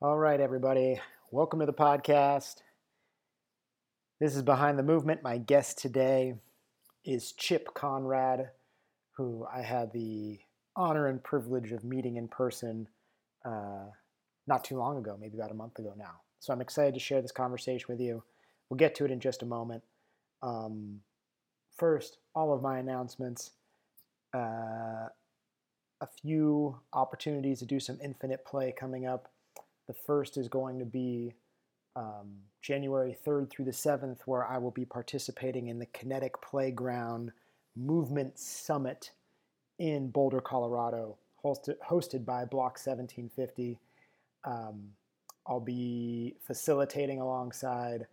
All right, everybody. Welcome to the podcast. This is Behind the Movement. My guest today is Chip Conrad, who I had the honor and privilege of meeting in person uh, not too long ago, maybe about a month ago now. So I'm excited to share this conversation with you. We'll get to it in just a moment. Um, first, all of my announcements. Uh, a few opportunities to do some infinite play coming up. The first is going to be um, January 3rd through the 7th, where I will be participating in the Kinetic Playground Movement Summit in Boulder, Colorado, hosted, hosted by Block 1750. Um, I'll be facilitating alongside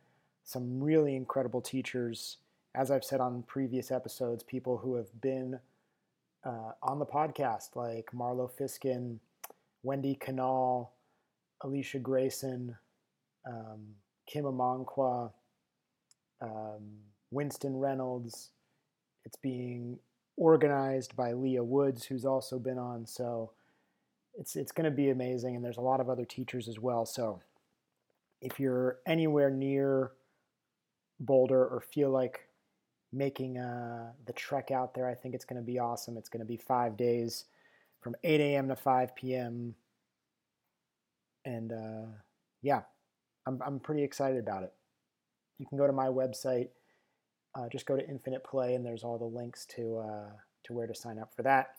some really incredible teachers. As I've said on previous episodes, people who have been uh, on the podcast, like Marlo Fisken, Wendy Canal, Alicia Grayson, um, Kim Amankwa, um, Winston Reynolds. It's being organized by Leah Woods, who's also been on. So it's it's going to be amazing, and there's a lot of other teachers as well. So if you're anywhere near Boulder or feel like making uh, the trek out there, I think it's going to be awesome. It's going to be five days from 8 a.m. to 5 p.m. And uh, yeah, I'm, I'm pretty excited about it. You can go to my website, uh, just go to Infinite Play, and there's all the links to, uh, to where to sign up for that.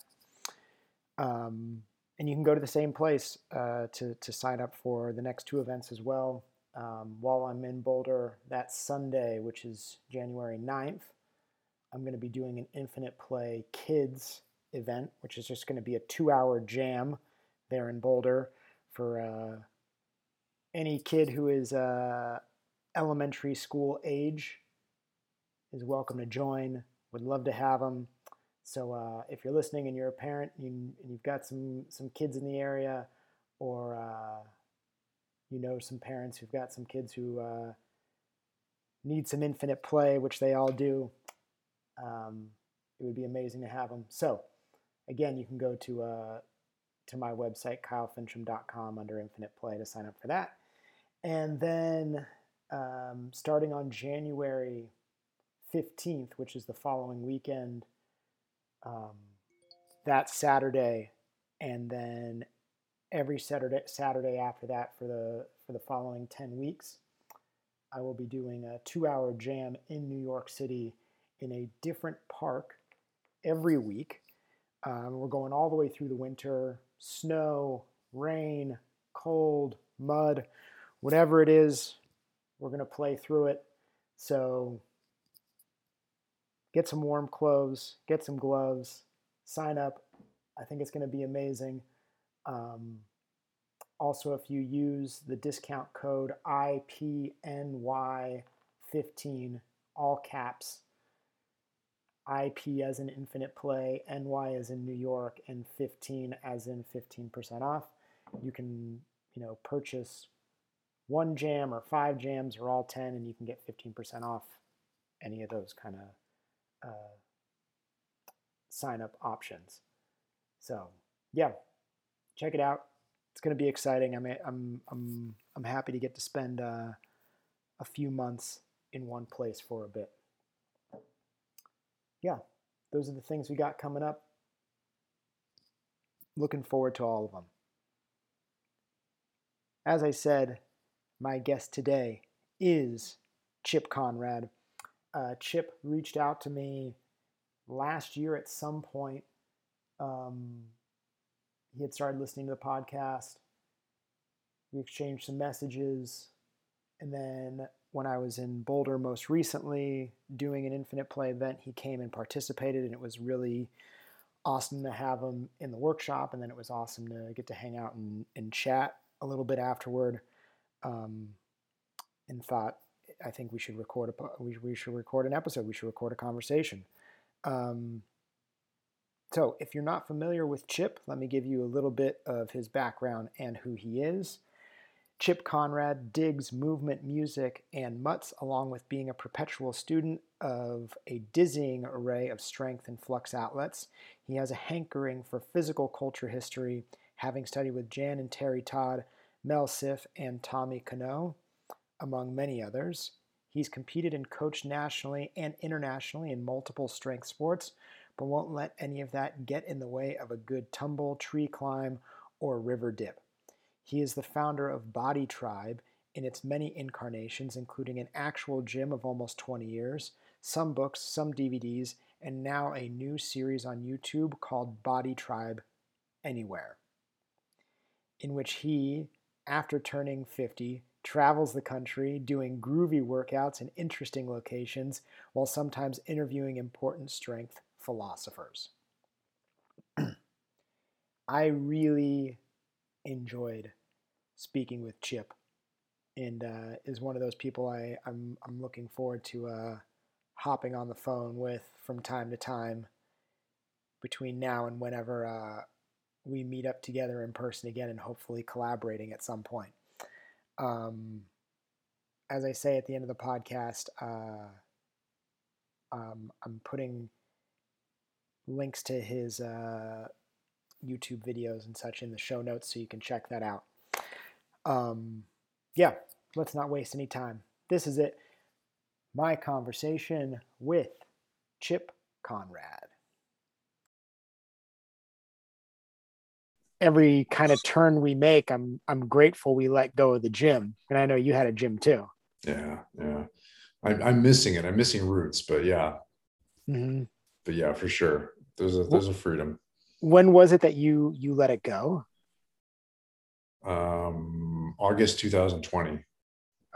Um, and you can go to the same place uh, to, to sign up for the next two events as well. Um, while I'm in Boulder that Sunday, which is January 9th, I'm going to be doing an Infinite Play Kids event, which is just going to be a two hour jam there in Boulder for uh, any kid who is uh, elementary school age is welcome to join. Would love to have them. So uh, if you're listening and you're a parent and, you, have got some some kids in the area, or uh, you know some parents who've got some kids who uh, need some infinite play, which they all do, um, it would be amazing to have them. So again, you can go to uh, to my website kylefincham.com under infinite play to sign up for that. And then um, starting on January 15th, which is the following weekend, um, that Saturday, and then every Saturday Saturday after that for the for the following 10 weeks, I will be doing a two-hour jam in New York City in a different park every week. Um, we're going all the way through the winter, snow, rain, cold, mud, whatever it is, we're going to play through it. So get some warm clothes, get some gloves, sign up. I think it's going to be amazing. Um, also, if you use the discount code IPNY15, all caps, IP as in infinite play, NY as in New York, and 15 as in 15% off, you can, you know, purchase one jam or five jams or all 10 and you can get 15% off any of those kind of uh, sign up options. So, yeah, check it out. It's going to be exciting. I'm, I'm, I'm, I'm happy to get to spend uh, a few months in one place for a bit. Yeah, those are the things we got coming up. Looking forward to all of them. As I said, my guest today is Chip Conrad. Uh, Chip reached out to me last year at some point. Um, he had started listening to the podcast. We exchanged some messages. And then when I was in Boulder most recently doing an infinite play event, he came and participated, and it was really awesome to have him in the workshop. And then it was awesome to get to hang out and, and chat a little bit afterward um, and thought, I think we should record a we, we should record an episode. We should record a conversation. Um, so, if you're not familiar with Chip, let me give you a little bit of his background and who he is. Chip Conrad digs movement music and mutts, along with being a perpetual student of a dizzying array of strength and flux outlets. He has a hankering for physical culture history, having studied with Jan and Terry Todd Mel Siff, and Tommy Kono, among many others. He's competed and coached nationally and internationally in multiple strength sports, but won't let any of that get in the way of a good tumble, tree climb, or river dip. He is the founder of Body Tribe in its many incarnations, including an actual gym of almost 20 years, some books, some DVDs, and now a new series on YouTube called Body Tribe Anywhere, in which he, after turning 50, travels the country doing groovy workouts in interesting locations while sometimes interviewing important strength philosophers. I really enjoyed speaking with Chip and uh, is one of those people I, I'm, I'm looking forward to uh, hopping on the phone with from time to time between now and whenever uh, we meet up together in person again and hopefully collaborating at some point. Um, as I say at the end of the podcast, uh, um, I'm putting links to his uh, YouTube videos and such in the show notes so you can check that out. Um, yeah, let's not waste any time. This is it. My conversation with Chip Conrad. Every kind of turn we make, I'm I'm grateful we let go of the gym, and I know you had a gym too. Yeah, yeah. I, I'm missing it. I'm missing roots, but yeah, mm-hmm. but yeah, for sure. There's a there's a freedom. When was it that you you let it go? Um, August 2020.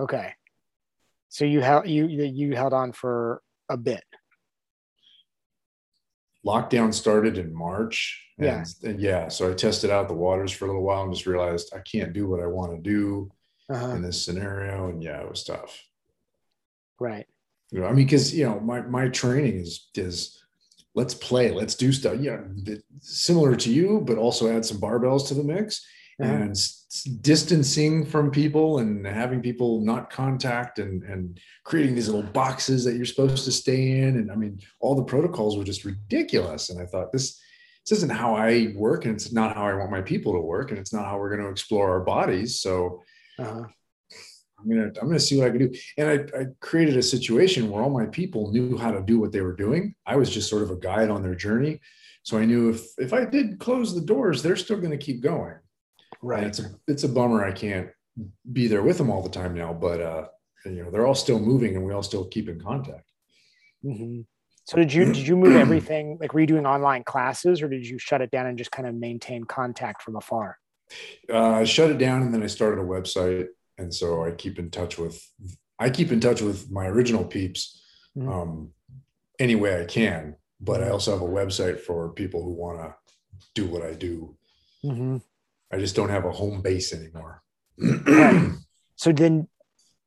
Okay, so you held you you held on for a bit. Lockdown started in March. And, Yeah. and yeah, so I tested out the waters for a little while and just realized I can't do what I want to do Uh-huh. in this scenario. And yeah, it was tough. Right. You know, I mean, because you know, my my training is is let's play, let's do stuff. Yeah, similar to you, but also add some barbells to the mix Uh-huh. and s- distancing from people and having people not contact and and creating these little boxes that you're supposed to stay in. And I mean, all the protocols were just ridiculous. And I thought this this isn't how I work, and it's not how I want my people to work, and it's not how we're going to explore our bodies. So Uh-huh. I'm gonna I'm gonna see what I can do. And I, I created a situation where all my people knew how to do what they were doing. I was just sort of a guide on their journey. So I knew if if I did close the doors, they're still gonna keep going. And Right. it's a it's a bummer I can't be there with them all the time now, but uh you know, they're all still moving and we all still keep in contact. hmm So did you did you move everything like were you doing online classes or did you shut it down and just kind of maintain contact from afar? Uh, I shut it down and then I started a website. And so I keep in touch with I keep in touch with my original peeps Mhm. um, any way I can. But I also have a website for people who want to do what I do. Mm-hmm. I just don't have a home base anymore. Right. So then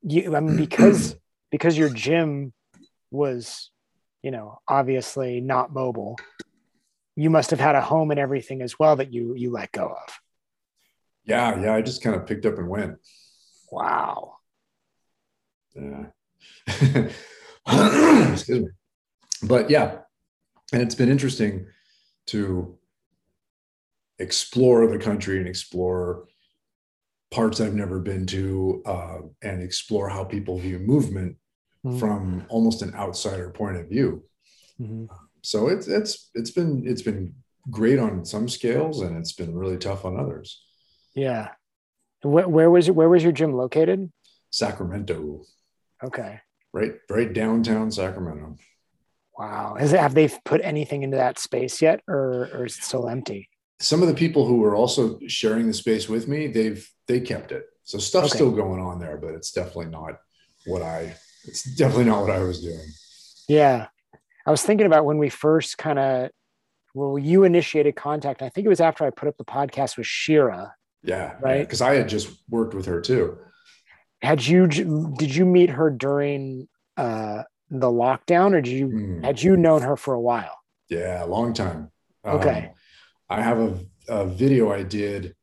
you I mean because because your gym was, you know, obviously not mobile, you must have had a home and everything as well that you you let go of. yeah, yeah. I just kind of picked up and went. Wow. Yeah. Excuse me. But yeah, and it's been interesting to explore the country and explore parts I've never been to uh, and explore how people view movement Mhm. from almost an outsider point of view. Mhm. So it's it's it's been it's been great on some scales and it's been really tough on others. Yeah. Where, where was where was your gym located? Sacramento, Okay. right right downtown Sacramento. Wow. Has have they put anything into that space yet or or is it still empty? some of the people who were also sharing the space with me, they've they kept it. So stuff's Okay. still going on there, but it's definitely not what I it's definitely not what I was doing. Yeah. I was thinking about when we first kind of, well, you initiated contact. I think it was after I put up the podcast with Shira. Yeah. Right. Because I had just worked with her too. Had you, did you meet her during uh, the lockdown or did you, Hmm. had you known her for a while? Yeah, a long time. Um, Okay. I have a, a video I did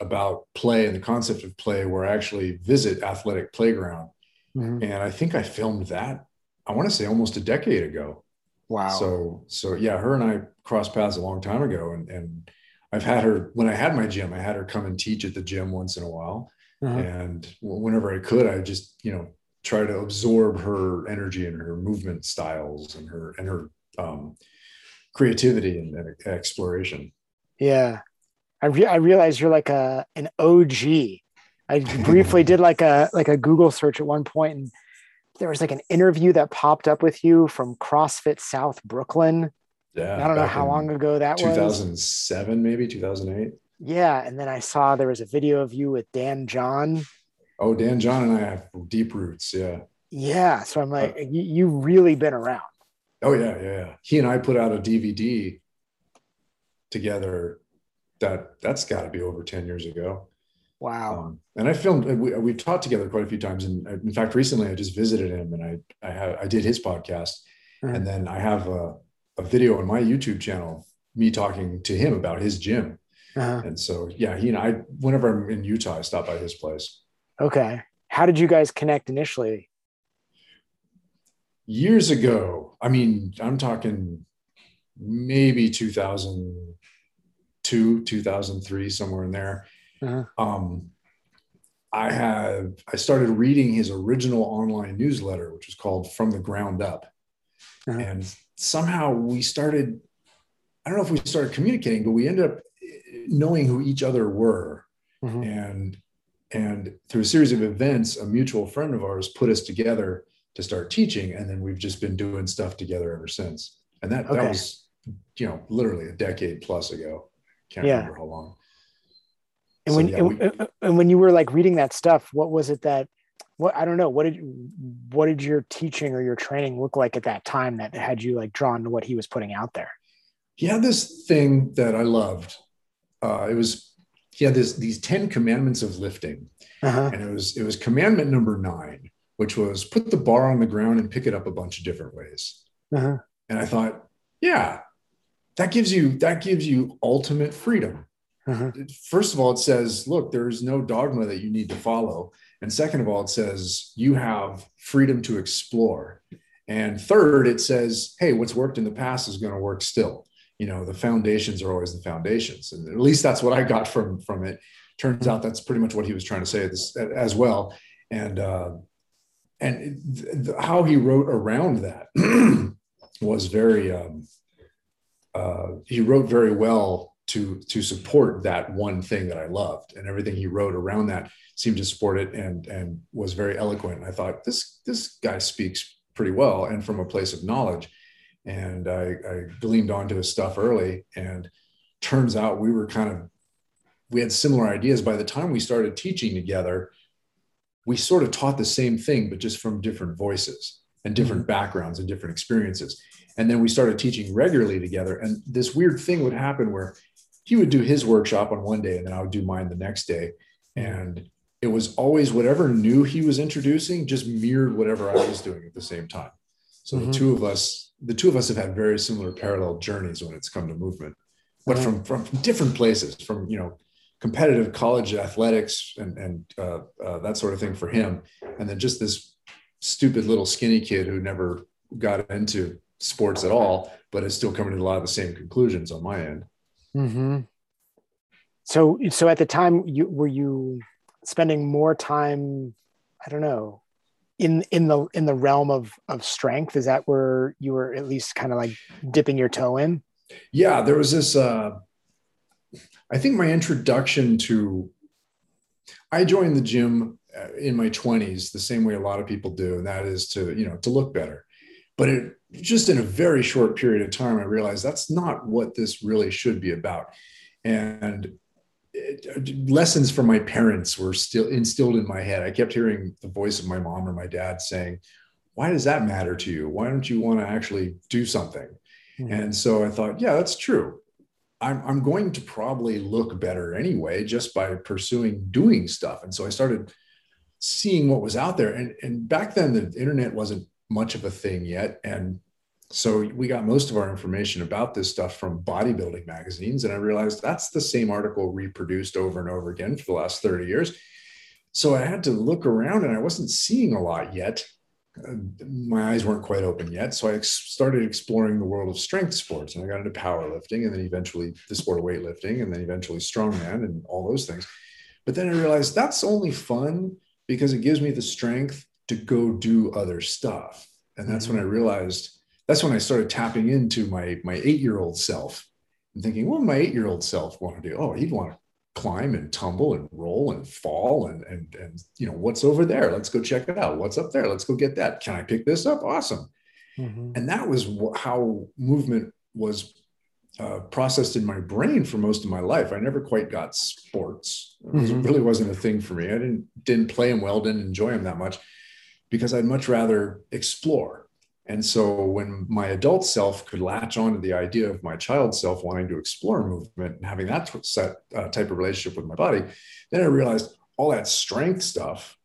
about play and the concept of play where I actually visit athletic playground. Mhm. And I think I filmed that, I want to say almost a decade ago. Wow. So so yeah, her and I crossed paths a long time ago, and and I've had her when I had my gym, I had her come and teach at the gym once in a while. Uh-huh. And whenever I could, I just, you know, try to absorb her energy and her movement styles and her and her um, creativity and, and, exploration. Yeah, I re- I realize you're like a an OG. I briefly did like a like a Google search at one point, and there was like an interview that popped up with you from CrossFit South Brooklyn. Yeah, I don't know how long ago that 2007, was. 2007, maybe 2008. Yeah, and then I saw there was a video of you with Dan John. Oh, Dan John and I have deep roots. Yeah. Yeah, so I'm like, uh, you, you've really been around. Oh yeah, yeah, yeah. He and I put out a DVD together. That that's got to be over ten years ago. Wow. Um, and I filmed. We, we've taught together quite a few times, and in fact, recently I just visited him, and I I have I did his podcast, mm-hmm. and then I have a, a video on my YouTube channel, me talking to him about his gym uh-huh. And so, yeah, he and I, whenever I'm in Utah, I stop by his place. Okay. How did you guys connect initially? Years ago. I mean, I'm talking maybe 2002, 2003, somewhere in there. Uh-huh. Um, I have I started reading his original online newsletter, which was called From the Ground Up. Uh-huh. And somehow we started, I don't know if we started communicating, but we ended up knowing who each other were mm-hmm. and and through a series of events a mutual friend of ours put us together to start teaching and then we've just been doing stuff together ever since and that okay. that was you know literally a decade plus ago can't yeah. remember how long and so, when yeah, and, we, and when you were like reading that stuff what was it that what i don't know what did what did your teaching or your training look like at that time that had you like drawn to what he was putting out there he had this thing that i loved uh, it was he had this these 10 commandments of lifting uh-huh. and it was it was commandment number nine which was put the bar on the ground and pick it up a bunch of different ways uh-huh. and i thought yeah that gives you that gives you ultimate freedom uh-huh. first of all it says look there's no dogma that you need to follow and second of all it says you have freedom to explore. And third it says hey what's worked in the past is going to work still. You know the foundations are always the foundations. And at least that's what i got from from it. Turns out that's pretty much what he was trying to say as well. And uh, and th- how he wrote around that was very um, uh, he wrote very well to to support that one thing that I loved, and everything he wrote around that seemed to support it, and and was very eloquent. I thought this this guy speaks pretty well, and from a place of knowledge and I, I gleamed onto his stuff early. And turns out we were kind of we had similar ideas. By the time we started teaching together, we sort of taught the same thing, but just from different voices and different mm-hmm. backgrounds and different experiences. And then we started teaching regularly together. And this weird thing would happen where he would do his workshop on one day and then I would do mine the next day. And it was always whatever new he was introducing just mirrored whatever I was doing at the same time. So mm-hmm. the two of us the two of us have had very similar parallel journeys when it's come to movement, but from, from, from different places, from, you know, competitive college athletics and, and uh, uh, that sort of thing for him. And then just this stupid little skinny kid who never got into sports at all, but is still coming to a lot of the same conclusions on my end. Mm-hmm. So, so at the time you, were you spending more time, I don't know, in in the in the realm of of strength? Is that where you were at least kind of like dipping your toe in? Yeah there was this uh i think my introduction to i joined the gym uh, in my 20s the same way a lot of people do and that is to you know to look better but it just in a very short period of time i realized that's not what this really should be about and lessons from my parents were still instilled in my head. I kept hearing the voice of my mom or my dad saying, Why does that matter to you? Why don't you want to actually do something? Mm-hmm. And so I thought, Yeah, that's true. I'm, I'm going to probably look better anyway just by pursuing doing stuff. And so I started seeing what was out there. And, and back then, the internet wasn't much of a thing yet. And so we got most of our information about this stuff from bodybuilding magazines and i realized that's the same article reproduced over and over again for the last 30 years so i had to look around and i wasn't seeing a lot yet uh, my eyes weren't quite open yet. So I ex- started exploring the world of strength sports and I got into powerlifting and then eventually the sport of weightlifting and then eventually strongman and all those things. But then I realized that's only fun because it gives me the strength to go do other stuff. And that's mm-hmm. when I realized that's when I started tapping into my my eight year old self and thinking, what would my eight year old self want to do? Oh, he'd want to climb and tumble and roll and fall and and and you know what's over there let's go check it out what's up there let's go get that can i pick this up awesome mm-hmm. and that was how movement was uh, processed in my brain for most of my life i never quite got sports mm-hmm. it really wasn't a thing for me i didn't didn't play them well didn't enjoy them that much because i'd much rather explore and so when my adult self could latch on to the idea of my child self wanting to explore movement and having that set, uh, type of relationship with my body, then I realized all that strength stuff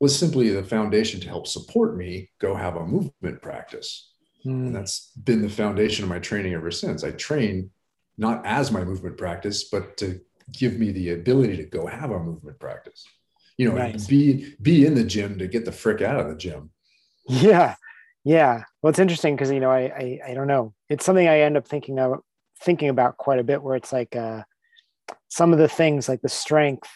was simply the foundation to help support me go have a movement practice. And that's been the foundation of my training ever since. I train not as my movement practice, but to give me the ability to go have a movement practice. You know, be be in the gym to get the frick out of the gym. Yeah. Yeah, well, it's interesting because you know I, I, I don't know. It's something I end up thinking of thinking about quite a bit. Where it's like uh, some of the things like the strength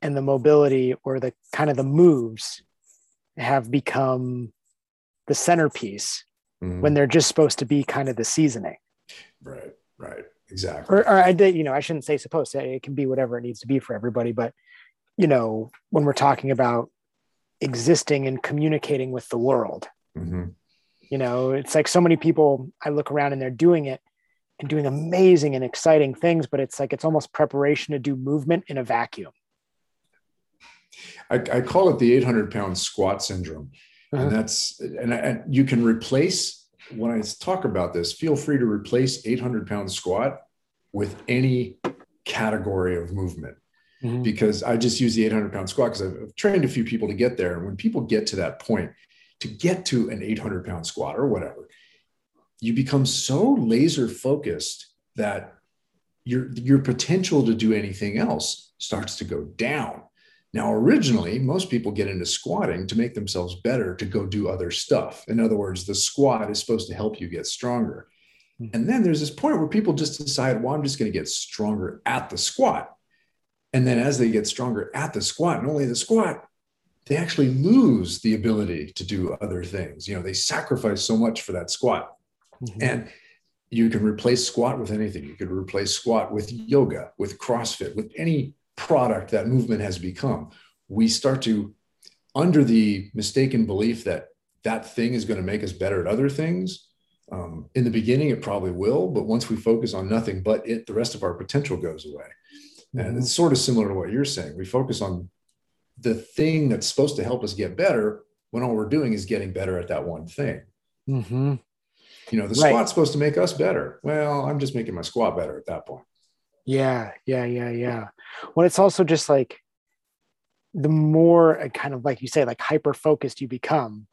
and the mobility or the kind of the moves have become the centerpiece mm-hmm. when they're just supposed to be kind of the seasoning. Right. Right. Exactly. Or, or I did, you know, I shouldn't say supposed to. It can be whatever it needs to be for everybody. But you know, when we're talking about existing and communicating with the world Mm-hmm. You know, it's like so many people I look around and they're doing it and doing amazing and exciting things, but it's like it's almost preparation to do movement in a vacuum. I, I call it the 800 pound squat syndrome. Uh-huh. And that's, and, and you can replace, when I talk about this, feel free to replace 800 pound squat with any category of movement. Mm-hmm. Because I just use the 800 pound squat because I've trained a few people to get there. And when people get to that point, to get to an 800 pound squat or whatever, you become so laser focused that your, your potential to do anything else starts to go down. Now, originally, most people get into squatting to make themselves better to go do other stuff. In other words, the squat is supposed to help you get stronger. Hmm. And then there's this point where people just decide, well, I'm just going to get stronger at the squat. And then as they get stronger at the squat and only the squat, they actually lose the ability to do other things. You know, they sacrifice so much for that squat. Mm-hmm. And you can replace squat with anything. You could replace squat with yoga, with CrossFit, with any product that movement has become. We start to, under the mistaken belief that that thing is going to make us better at other things. Um, in the beginning, it probably will, but once we focus on nothing but it, the rest of our potential goes away. Mm-hmm. And it's sort of similar to what you're saying. We focus on the thing that's supposed to help us get better when all we're doing is getting better at that one thing. Mm-hmm. You know, the right. squat's supposed to make us better. Well, I'm just making my squat better at that point. Yeah, yeah, yeah, yeah. Well, it's also just like the more uh, kind of like you say, like hyper focused you become,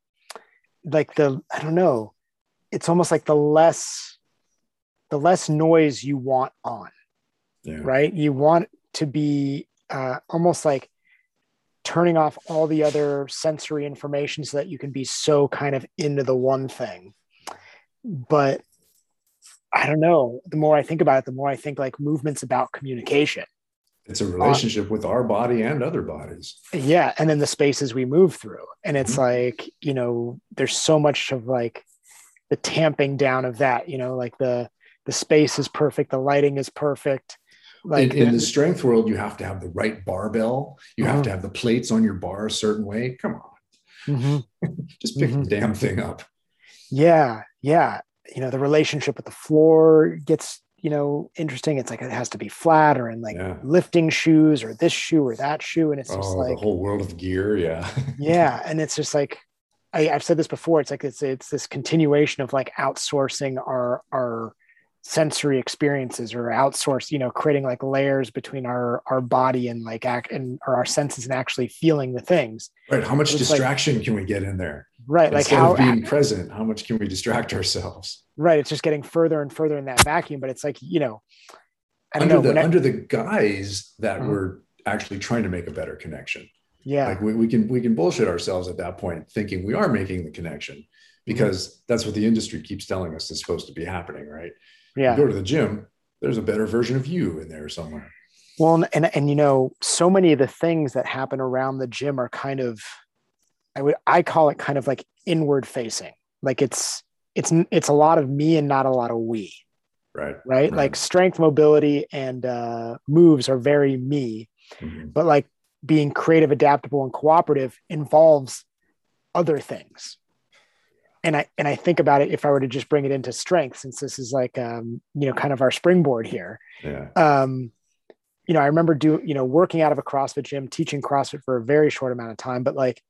like the, I don't know, it's almost like the less, the less noise you want on, yeah. right? You want to be uh, almost like turning off all the other sensory information so that you can be so kind of into the one thing. But I don't know. The more I think about it, the more I think like movement's about communication. It's a relationship uh, with our body and other bodies. Yeah. And then the spaces we move through. And it's mm-hmm. like, you know, there's so much of like the tamping down of that, you know, like the the space is perfect, the lighting is perfect like in, in, the strength world, you have to have the right barbell. You uh-huh. have to have the plates on your bar a certain way. Come on, mm-hmm. just pick mm-hmm. the damn thing up. Yeah, yeah. You know, the relationship with the floor gets you know interesting. It's like it has to be flat or in like yeah. lifting shoes or this shoe or that shoe, and it's just oh, like the whole world of gear. Yeah, yeah, and it's just like I, have said this before. It's like it's it's this continuation of like outsourcing our our sensory experiences or outsource you know creating like layers between our our body and like act and or our senses and actually feeling the things right how much distraction like, can we get in there right Instead like how being present how much can we distract ourselves right it's just getting further and further in that vacuum but it's like you know under know, the I, under the guise that uh-huh. we're actually trying to make a better connection Yeah. Like we, we can we can bullshit ourselves at that point, thinking we are making the connection because mm-hmm. that's what the industry keeps telling us is supposed to be happening, right? Yeah. You go to the gym, there's a better version of you in there somewhere. Well, and and you know, so many of the things that happen around the gym are kind of, I would I call it kind of like inward facing. Like it's it's it's a lot of me and not a lot of we. Right. Right. right. Like strength, mobility, and uh, moves are very me, mm-hmm. but like being creative, adaptable, and cooperative involves other things. And I and I think about it if I were to just bring it into strength, since this is like um, you know kind of our springboard here. Yeah. Um, you know, I remember do you know working out of a CrossFit gym, teaching CrossFit for a very short amount of time, but like,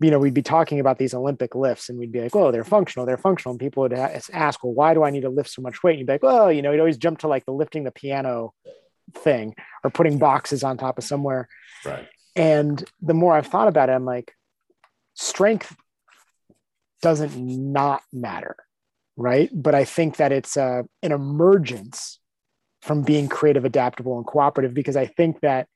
you know, we'd be talking about these Olympic lifts, and we'd be like, "Oh, they're functional, they're functional." And people would ask, "Well, why do I need to lift so much weight?" And you'd be like, "Well, you know," you'd always jump to like the lifting the piano thing or putting boxes on top of somewhere. Right. And the more I've thought about it, I'm like, strength doesn't not matter, right? But I think that it's uh, an emergence from being creative, adaptable, and cooperative because I think that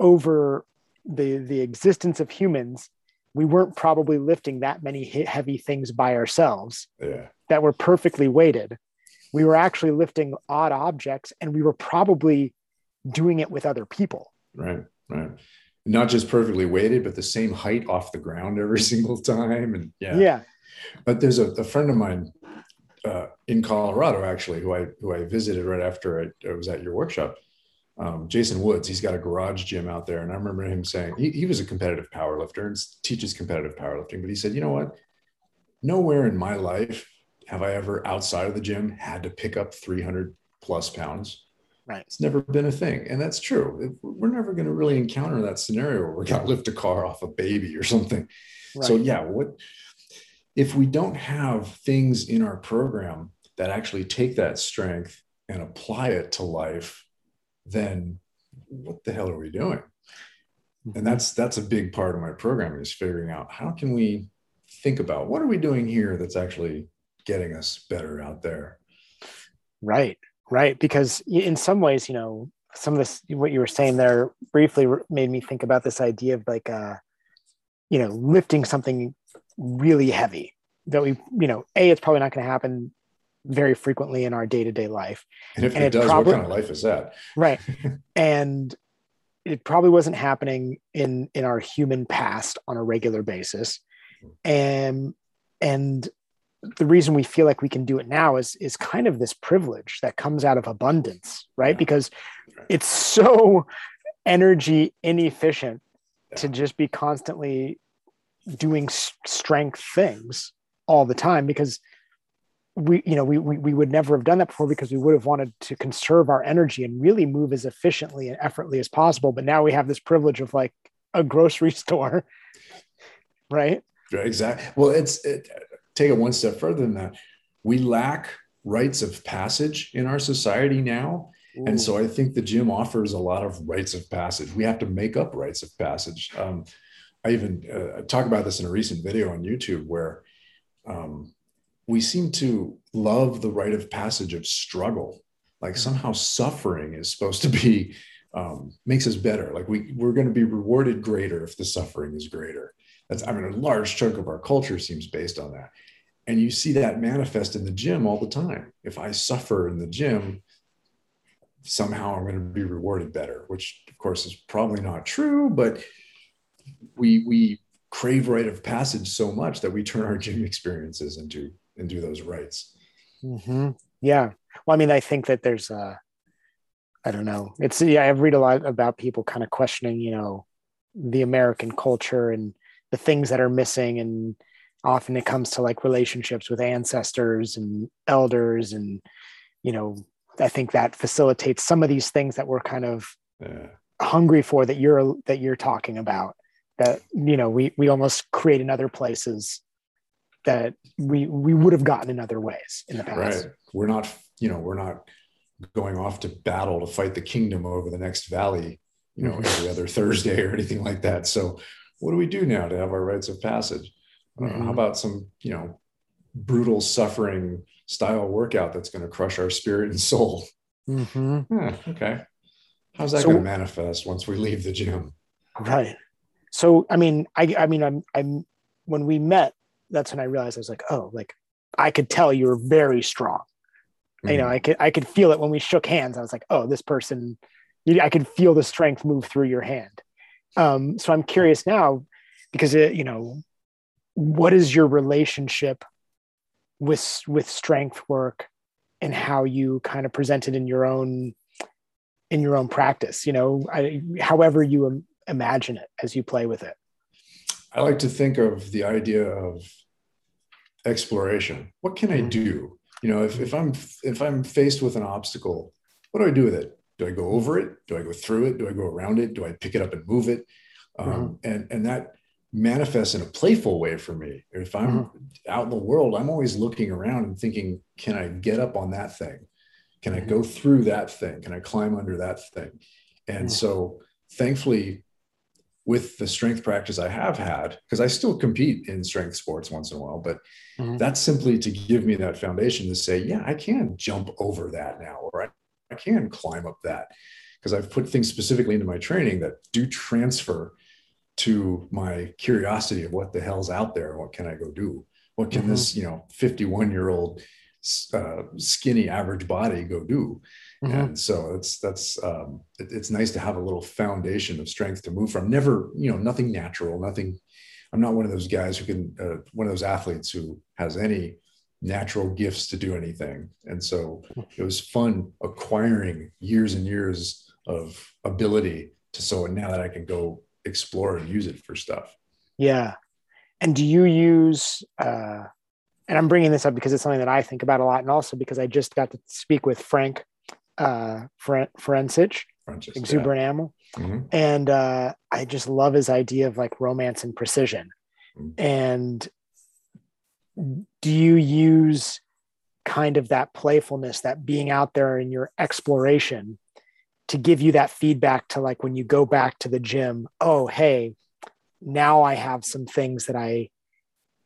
over the the existence of humans, we weren't probably lifting that many heavy things by ourselves yeah. that were perfectly weighted. We were actually lifting odd objects, and we were probably doing it with other people. Right, right. Not just perfectly weighted, but the same height off the ground every single time. And yeah, yeah. But there's a, a friend of mine uh, in Colorado, actually, who I who I visited right after I, I was at your workshop. Um, Jason Woods, he's got a garage gym out there, and I remember him saying he, he was a competitive powerlifter and teaches competitive powerlifting. But he said, you know what? Nowhere in my life have I ever outside of the gym had to pick up 300 plus pounds. Right. It's never been a thing. And that's true. We're never going to really encounter that scenario where we got to lift a car off a baby or something. Right. So yeah, what if we don't have things in our program that actually take that strength and apply it to life, then what the hell are we doing? And mm-hmm. that's that's a big part of my programming is figuring out how can we think about what are we doing here that's actually getting us better out there. Right, right. Because in some ways, you know, some of this what you were saying there briefly made me think about this idea of like uh you know lifting something really heavy that we, you know, A, it's probably not going to happen very frequently in our day-to-day life. And if and it, does, probably, what kind of life is that? Right. and it probably wasn't happening in in our human past on a regular basis. And and the reason we feel like we can do it now is is kind of this privilege that comes out of abundance, right? Yeah. Because it's so energy inefficient yeah. to just be constantly doing strength things all the time because we you know we, we we would never have done that before because we would have wanted to conserve our energy and really move as efficiently and effortlessly as possible. But now we have this privilege of like a grocery store right? Exactly. Well it's it, take it one step further than that. We lack rites of passage in our society now. Ooh. and so i think the gym offers a lot of rites of passage. We have to make up rites of passage. Um, I even uh, talk about this in a recent video on YouTube where um, we seem to love the rite of passage of struggle. Like mm-hmm. somehow suffering is supposed to be um, makes us better. Like we we're going to be rewarded greater if the suffering is greater. That's I mean a large chunk of our culture seems based on that, and you see that manifest in the gym all the time. If I suffer in the gym, somehow I'm going to be rewarded better, which of course is probably not true, but we we crave rite of passage so much that we turn our gym experiences into into those rites. Mm-hmm. Yeah. Well, I mean, I think that there's a, I don't know. It's yeah. I read a lot about people kind of questioning, you know, the American culture and the things that are missing, and often it comes to like relationships with ancestors and elders, and you know, I think that facilitates some of these things that we're kind of yeah. hungry for that you're that you're talking about that you know we we almost create in other places that we we would have gotten in other ways in the past. Right. We're not you know we're not going off to battle to fight the kingdom over the next valley you know every other Thursday or anything like that. So what do we do now to have our rites of passage? Mm-hmm. how about some you know brutal suffering style workout that's going to crush our spirit and soul? Mm-hmm. Yeah, okay. How's that so, going to manifest once we leave the gym? Right. So I mean, I I mean, I'm I'm when we met, that's when I realized I was like, oh, like I could tell you were very strong. Mm-hmm. You know, mm-hmm. I could I could feel it when we shook hands. I was like, oh, this person, I could feel the strength move through your hand. Um, so I'm curious now, because it, you know, what is your relationship with with strength work and how you kind of present it in your own in your own practice you know I, however you imagine it as you play with it. I like to think of the idea of exploration. What can i mm-hmm. do? You know if, if i'm if i'm faced with an obstacle what do i do with it? Do i go over it? Do i go through it? Do i go around it? Do i pick it up and move it? Um, mm-hmm. and and that manifests in a playful way for me. If i'm mm-hmm. out in the world i'm always looking around and thinking can i get up on that thing? Can i mm-hmm. go through that thing? Can i climb under that thing? And mm-hmm. so thankfully with the strength practice I have had, because I still compete in strength sports once in a while, but mm-hmm. that's simply to give me that foundation to say, yeah, I can jump over that now, or I, I can climb up that. Because I've put things specifically into my training that do transfer to my curiosity of what the hell's out there. What can I go do? What can mm-hmm. this, you know, 51 year old uh, skinny average body go do? Mm-hmm. And so it's that's um, it, it's nice to have a little foundation of strength to move from. Never, you know, nothing natural, nothing. I'm not one of those guys who can, uh, one of those athletes who has any natural gifts to do anything. And so it was fun acquiring years and years of ability to so now that I can go explore and use it for stuff. Yeah. And do you use, uh, and I'm bringing this up because it's something that I think about a lot, and also because I just got to speak with Frank uh, Forencich, Exuberant yeah. Animal. Mm-hmm. And uh, I just love his idea of like romance and precision. Mm-hmm. And do you use kind of that playfulness, that being out there in your exploration to give you that feedback to like when you go back to the gym, oh, hey, now I have some things that I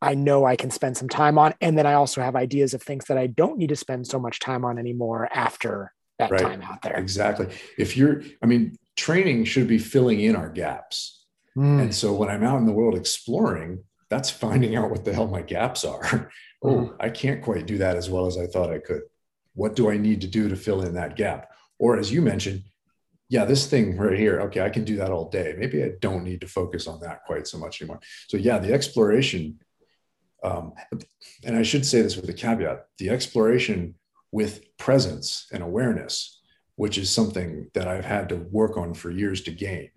I know I can spend some time on. And then I also have ideas of things that I don't need to spend so much time on anymore after that right. time out there. Exactly. If you're, I mean, training should be filling in our gaps. Mm. And so when I'm out in the world exploring, that's finding out what the hell my gaps are. oh, mm. I can't quite do that as well as I thought I could. What do I need to do to fill in that gap? Or as you mentioned, yeah, this thing right here, okay, I can do that all day. Maybe I don't need to focus on that quite so much anymore. So, yeah, the exploration, um, and I should say this with a caveat the exploration with presence and awareness, which is something that I've had to work on for years to gain.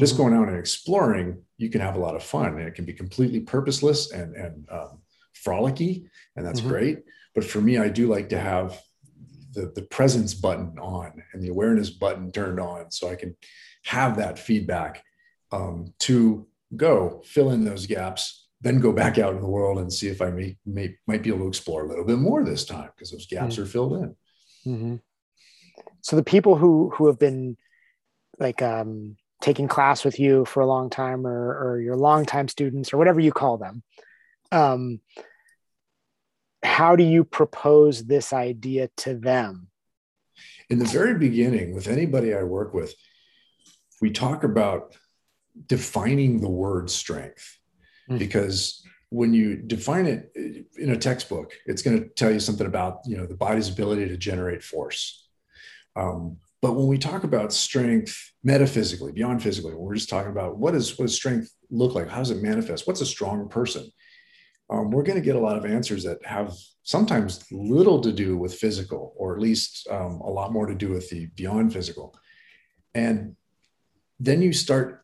Just mm-hmm. going out and exploring, you can have a lot of fun and it can be completely purposeless and, and um, frolicky, and that's mm-hmm. great. But for me, I do like to have the, the presence button on and the awareness button turned on so I can have that feedback um, to go fill in those gaps then go back out in the world and see if I may, may might be able to explore a little bit more this time because those gaps mm-hmm. are filled in. Mm-hmm. So the people who who have been like um, taking class with you for a long time, or or your longtime students, or whatever you call them, um, how do you propose this idea to them? In the very beginning, with anybody I work with, we talk about defining the word strength mm. because when you define it in a textbook, it's going to tell you something about you know the body's ability to generate force. Um, but when we talk about strength metaphysically, beyond physically, we're just talking about what is what does strength look like? How does it manifest? What's a strong person? Um, we're going to get a lot of answers that have sometimes little to do with physical, or at least um, a lot more to do with the beyond physical. And then you start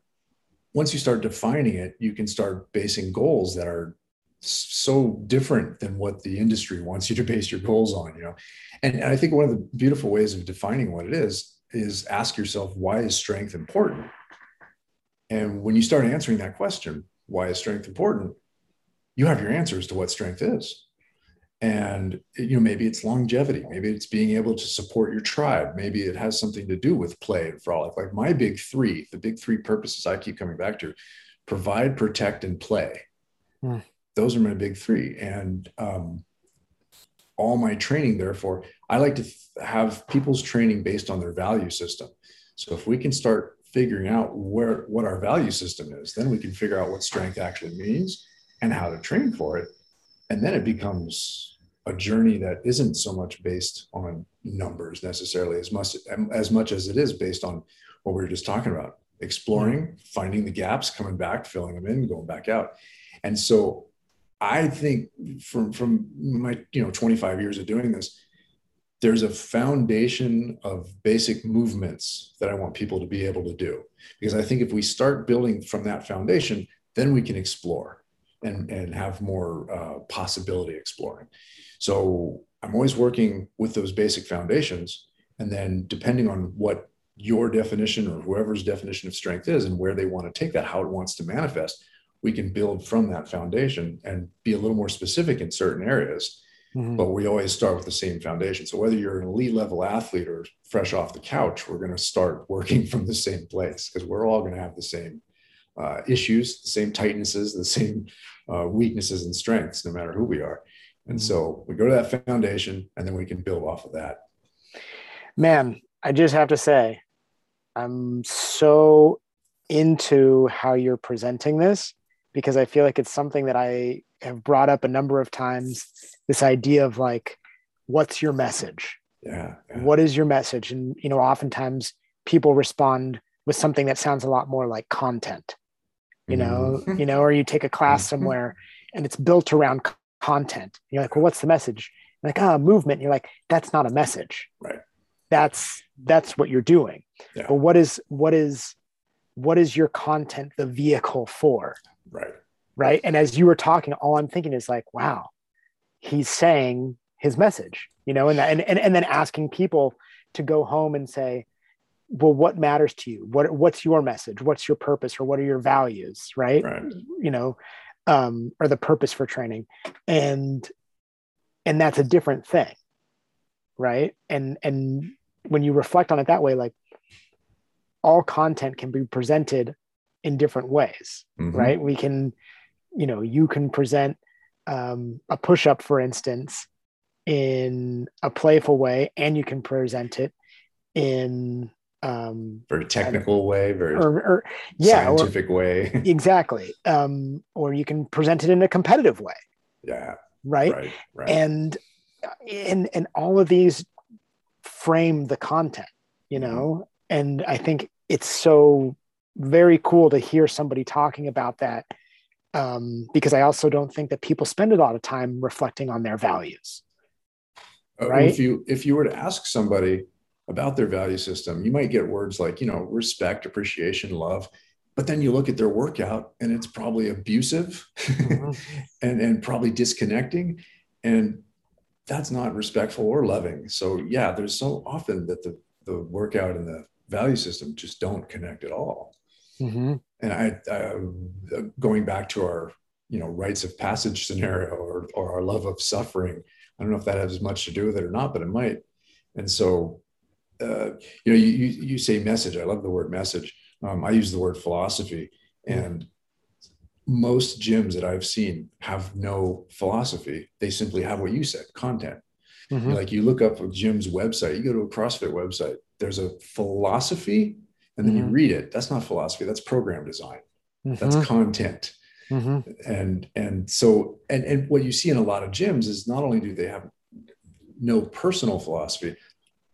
once you start defining it, you can start basing goals that are so different than what the industry wants you to base your goals on, you know. And, and I think one of the beautiful ways of defining what it is is ask yourself, why is strength important? And when you start answering that question, why is strength important? You have your answers to what strength is and you know maybe it's longevity maybe it's being able to support your tribe maybe it has something to do with play and frolic like my big three the big three purposes i keep coming back to provide protect and play mm. those are my big three and um, all my training therefore i like to have people's training based on their value system so if we can start figuring out where what our value system is, then we can figure out what strength actually means and how to train for it. And then it becomes a journey that isn't so much based on numbers necessarily as much as much as it is based on what we were just talking about exploring mm-hmm. finding the gaps coming back filling them in going back out. And so i think from from my you know 25 years of doing this there's a foundation of basic movements that I want people to be able to do. Because I think if we start building from that foundation, then we can explore and, and have more uh, possibility exploring. So I'm always working with those basic foundations. And then depending on what your definition or whoever's definition of strength is and where they want to take that, how it wants to manifest, we can build from that foundation and be a little more specific in certain areas Mm-hmm. But we always start with the same foundation. So whether you're an elite level athlete or fresh off the couch, we're going to start working from the same place because we're all going to have the same uh, issues, the same tightnesses, the same uh, weaknesses and strengths, no matter who we are. And mm-hmm. so we go to that foundation and then we can build off of that. Man, I just have to say, I'm so into how you're presenting this because I feel like it's something that I have brought up a number of times this idea of like what's your message yeah, yeah, what is your message and you know oftentimes people respond with something that sounds a lot more like content you know mm-hmm. you know or you take a class mm-hmm. somewhere and it's built around content. You're like well what's the message? You're like ah oh, movement. You're like that's not a message. Right. That's that's what you're doing. Yeah. but what is what is what is your content the vehicle for? Right. Right? And as you were talking all i'm thinking is like wow he's saying his message you know and, that, and, and and then asking people to go home and say well what matters to you? What what's your message? What's your purpose or what are your values right, right. you know um or the purpose for training. And and that's a different thing right? And and when you reflect on it that way like all content can be presented in different ways mm-hmm. right? We can you know you can present um, a push up for instance in a playful way and you can present it in um very technical way very or, or yeah scientific or, way exactly um or you can present it in a competitive way yeah right, right, right. and and and all of these frame the content you mm-hmm. know mm-hmm. and i think it's so very cool to hear somebody talking about that um, because I also don't think that people spend a lot of time reflecting on their values. Uh, right? If you if you were to ask somebody about their value system, you might get words like you know respect, appreciation, love, but then you look at their workout and it's probably abusive mm-hmm. and and probably disconnecting, and that's not respectful or loving. So yeah, there's so often that the the workout and the value system just don't connect at all. Mm-hmm. And I, I, going back to our, you know, rites of passage scenario or, or our love of suffering. I don't know if that has much to do with it or not, but it might. And so, uh, you know, you, you, say message. I love the word message. Um, I use the word philosophy, and most gyms that I've seen have no philosophy. They simply have what you said, content. Mm-hmm. Like you look up a gym's website, you go to a CrossFit website. There's a philosophy and then mm-hmm. you read it that's not philosophy that's program design mm-hmm. that's content mm-hmm. and and so and and what you see in a lot of gyms is not only do they have no personal philosophy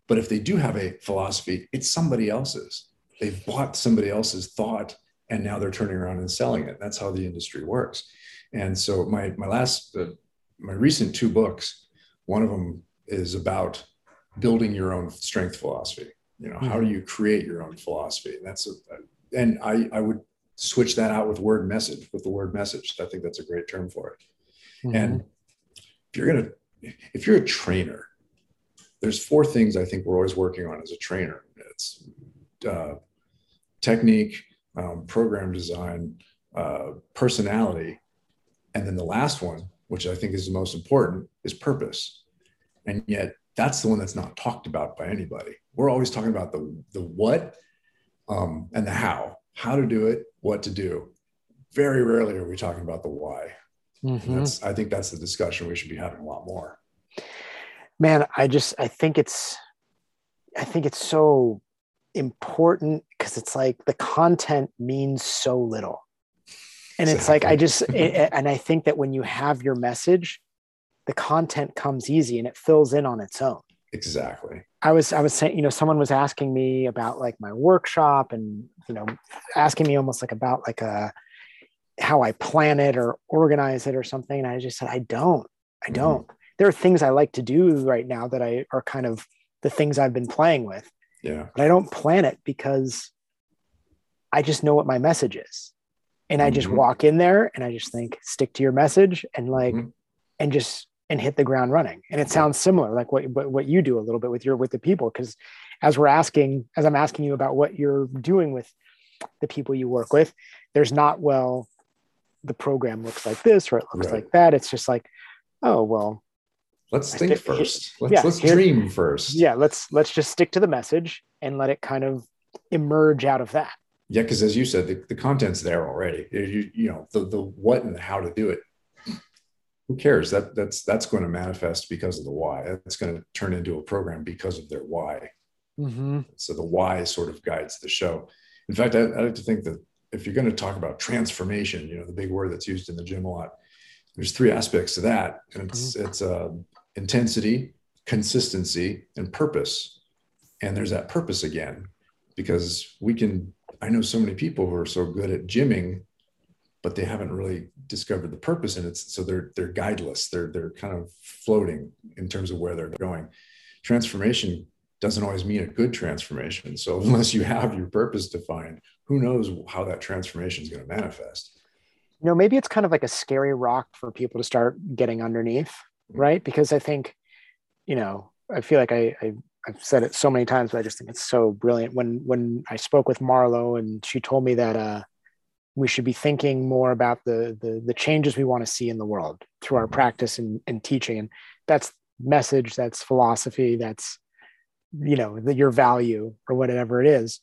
but if they do have a philosophy it's somebody else's they've bought somebody else's thought and now they're turning around and selling it that's how the industry works and so my my last uh, my recent two books one of them is about building your own strength philosophy you know, mm-hmm. how do you create your own philosophy? And that's a, and I, I would switch that out with word message, with the word message. I think that's a great term for it. Mm-hmm. And if you're going to, if you're a trainer, there's four things I think we're always working on as a trainer. It's uh, technique, um, program design, uh, personality, and then the last one, which I think is the most important, is purpose. And yet, that's the one that's not talked about by anybody we're always talking about the the what um, and the how, how to do it, what to do. Very rarely are we talking about the why. Mm-hmm. That's I think that's the discussion we should be having a lot more. Man, I just I think it's I think it's so important because it's like the content means so little. And it's like i just it, and i think that when you have your message the content comes easy and it fills in on its own. Exactly. I was i was saying you know someone was asking me about like my workshop and you know asking me almost like about like a how i plan it or organize it or something. And i just said i don't. I Mhm. don't there are things i like to do right now that i are kind of the things i've been playing with yeah but I don't plan it because I just know what my message is. And I just Mhm. walk in there and I just think, stick to your message and like, Mhm. and just, and hit the ground running. And it sounds similar, like what, what, what you do a little bit with your, with the people. Cause as we're asking, as I'm asking you about what you're doing with the people you work with, there's not, well, the program looks like this or it looks Right. like that. It's just like, oh, well, let's think first let's yeah, let's dream first yeah, let's, let's just stick to the message and let it kind of emerge out of that. Yeah, because as you said, the, the content's there already. You, you know, the the what and the how to do it. Who cares? That that's that's going to manifest because of the why. That's going to turn into a program because of their why. Mm-hmm. So the why sort of guides the show. In fact, I, I like to think that if you're going to talk about transformation, you know, the big word that's used in the gym a lot, there's three aspects to that, and it's it's uh, intensity, consistency, and purpose. And there's that purpose again, because we can. I know so many people who are so good at gymming, but they haven't really discovered the purpose, and it's so they're they're guideless. They're they're kind of floating in terms of where they're going. Transformation doesn't always mean a good transformation. So unless you have your purpose defined, who knows how that transformation is going to manifest? You know maybe it's kind of like a scary rock for people to start getting underneath right? Because i think you know i feel like I, I i've said it so many times but i just think it's so brilliant. When when i spoke with marlo and she told me that uh we should be thinking more about the the, the changes we want to see in the world through our practice and, and teaching. And that's message that's philosophy that's you know the, your value or whatever it is.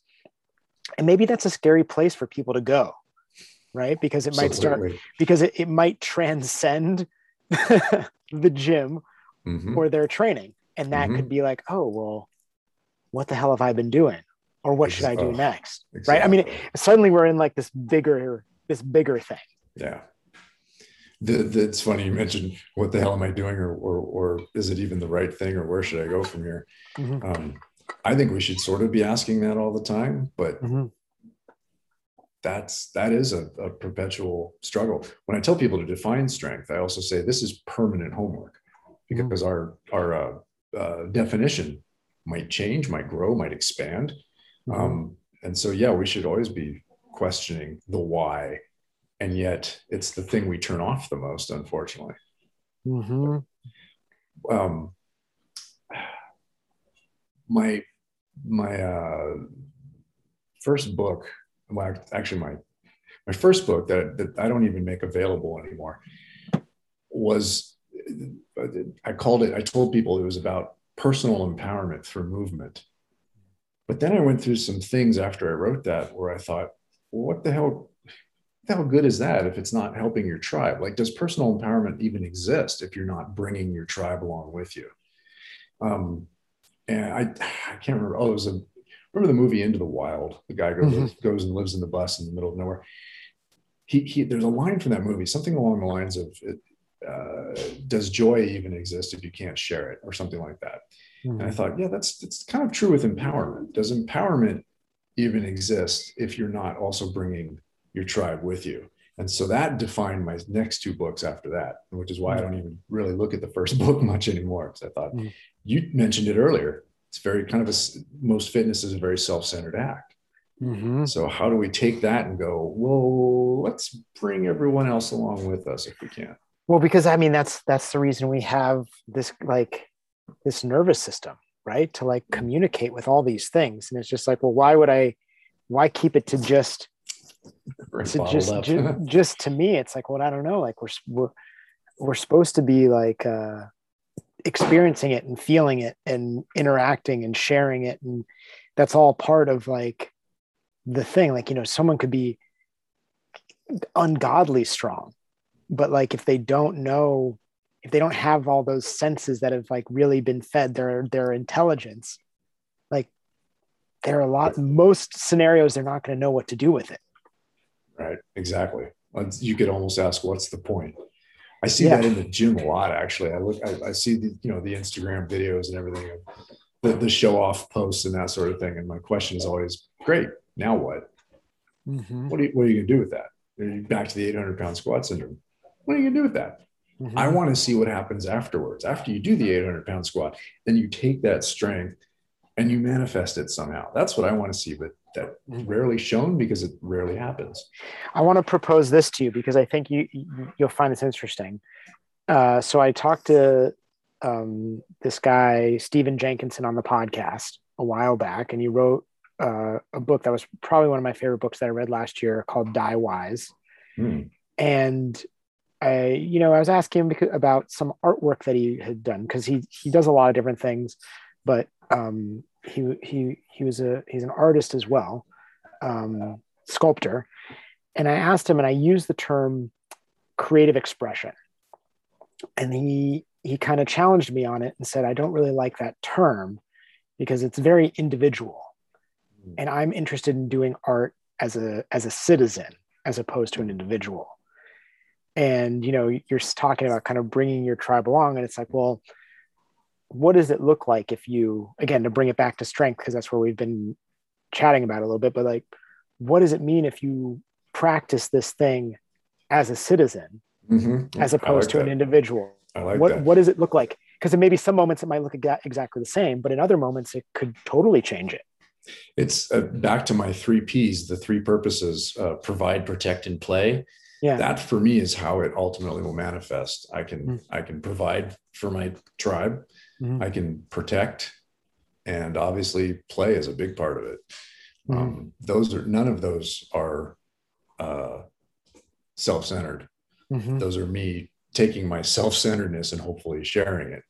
And maybe that's a scary place for people to go right because it might start because it, it might transcend the gym Mhm. or their training and that Mhm. could be like oh well what the hell have i been doing or what should i do oh, next right i mean suddenly we're in like this bigger this bigger thing yeah. It's funny you mentioned what the hell am I doing, or, or or is it even the right thing, or where should I go from here? Mhm. Um, I think we should sort of be asking that all the time, but Mhm. That's that is a, a perpetual struggle. When I tell people to define strength, I also say this is permanent homework because our our uh, uh, definition might change, might grow, might expand. Mhm. Um, and so, yeah, we should always be questioning the why, and yet it's the thing we turn off the most, unfortunately. Mhm. Um, my my uh, first book, well, actually my my first book that, that I don't even make available anymore was I called it. I told people it was about personal empowerment through movement. But then I went through some things after I wrote that where I thought, well, what the hell? How good is that if it's not helping your tribe? Like, does personal empowerment even exist if you're not bringing your tribe along with you? Um, and I, I can't remember. Oh, it was a remember the movie Into the Wild. The guy goes Mhm. goes and lives in the bus in the middle of nowhere. He, he there's a line from that movie, something along the lines of, uh, "Does joy even exist if you can't share it?" or something like that. And I Mhm. thought, yeah, that's that's kind of true with empowerment. Does empowerment even exist if you're not also bringing your tribe with you? And so that defined my next two books after that, which is why I don't even really look at the first book much anymore because I thought Mm. you mentioned it earlier. It's very kind of a most fitness is a very self-centered act. Mhm. So how do we take that and go, well, let's bring everyone else along with us if we can. well because i mean that's that's the reason we have this like this nervous system right to like communicate with all these things and it's just like well why would i why keep it to just to just ju- just to me it's like well i don't know like we're we're we're supposed to be like uh experiencing it and feeling it and interacting and sharing it. And that's all part of like the thing like you know someone could be ungodly strong but like if they don't know if they don't have all those senses that have like really been fed their their intelligence like there are a lot most scenarios they're not going to know what to do with it. Right exactly. You could almost ask what's the point i see Yeah. that in the gym a lot actually i look i, I see the you know the instagram videos and everything the, the show off posts and that sort of thing and my question is always great now what Mhm. what are you, what are you going to do with that back to the 800 pound squat syndrome what are you going to do with that Mhm. I want to see what happens afterwards. After you do the 800 pound squat, then you take that strength and you manifest it somehow. That's what I want to see, but that rarely shown because it rarely happens. I want to propose this to you because I think you you- you'll find this interesting. Uh, so I talked to um, this guy Stephen Jenkinson on the podcast a while back, and he wrote uh, a book that was probably one of my favorite books that I read last year called Die Wise. Hmm. And I, you know, I was asking him because, about some artwork that he had done because he he does a lot of different things, but um, he he he was a he's an artist as well, um, sculptor. And I asked him, and I used the term creative expression, and he he kind of challenged me on it and said, I don't really like that term because it's very individual, and I'm interested in doing art as a as a citizen as opposed to an individual. And you know you're talking about kind of bringing your tribe along and it's like well what does it look like if you again to bring it back to strength because that's where we've been chatting about a little bit but like what does it mean if you practice this thing as a citizen Mhm. as opposed like to an individual I like what that. what does it look like because in maybe some moments it might look exactly the same but in other moments it could totally change it It's uh, back to my three P's, the three purposes: uh, provide, protect, and play. yeah That for me is how it ultimately will manifest. I can Mm. I can provide for my tribe. Mhm. I can protect, and obviously play is a big part of it. Mhm. Um, those are none of those are uh, self-centered. Mhm. Those are me taking my self-centeredness and hopefully sharing it.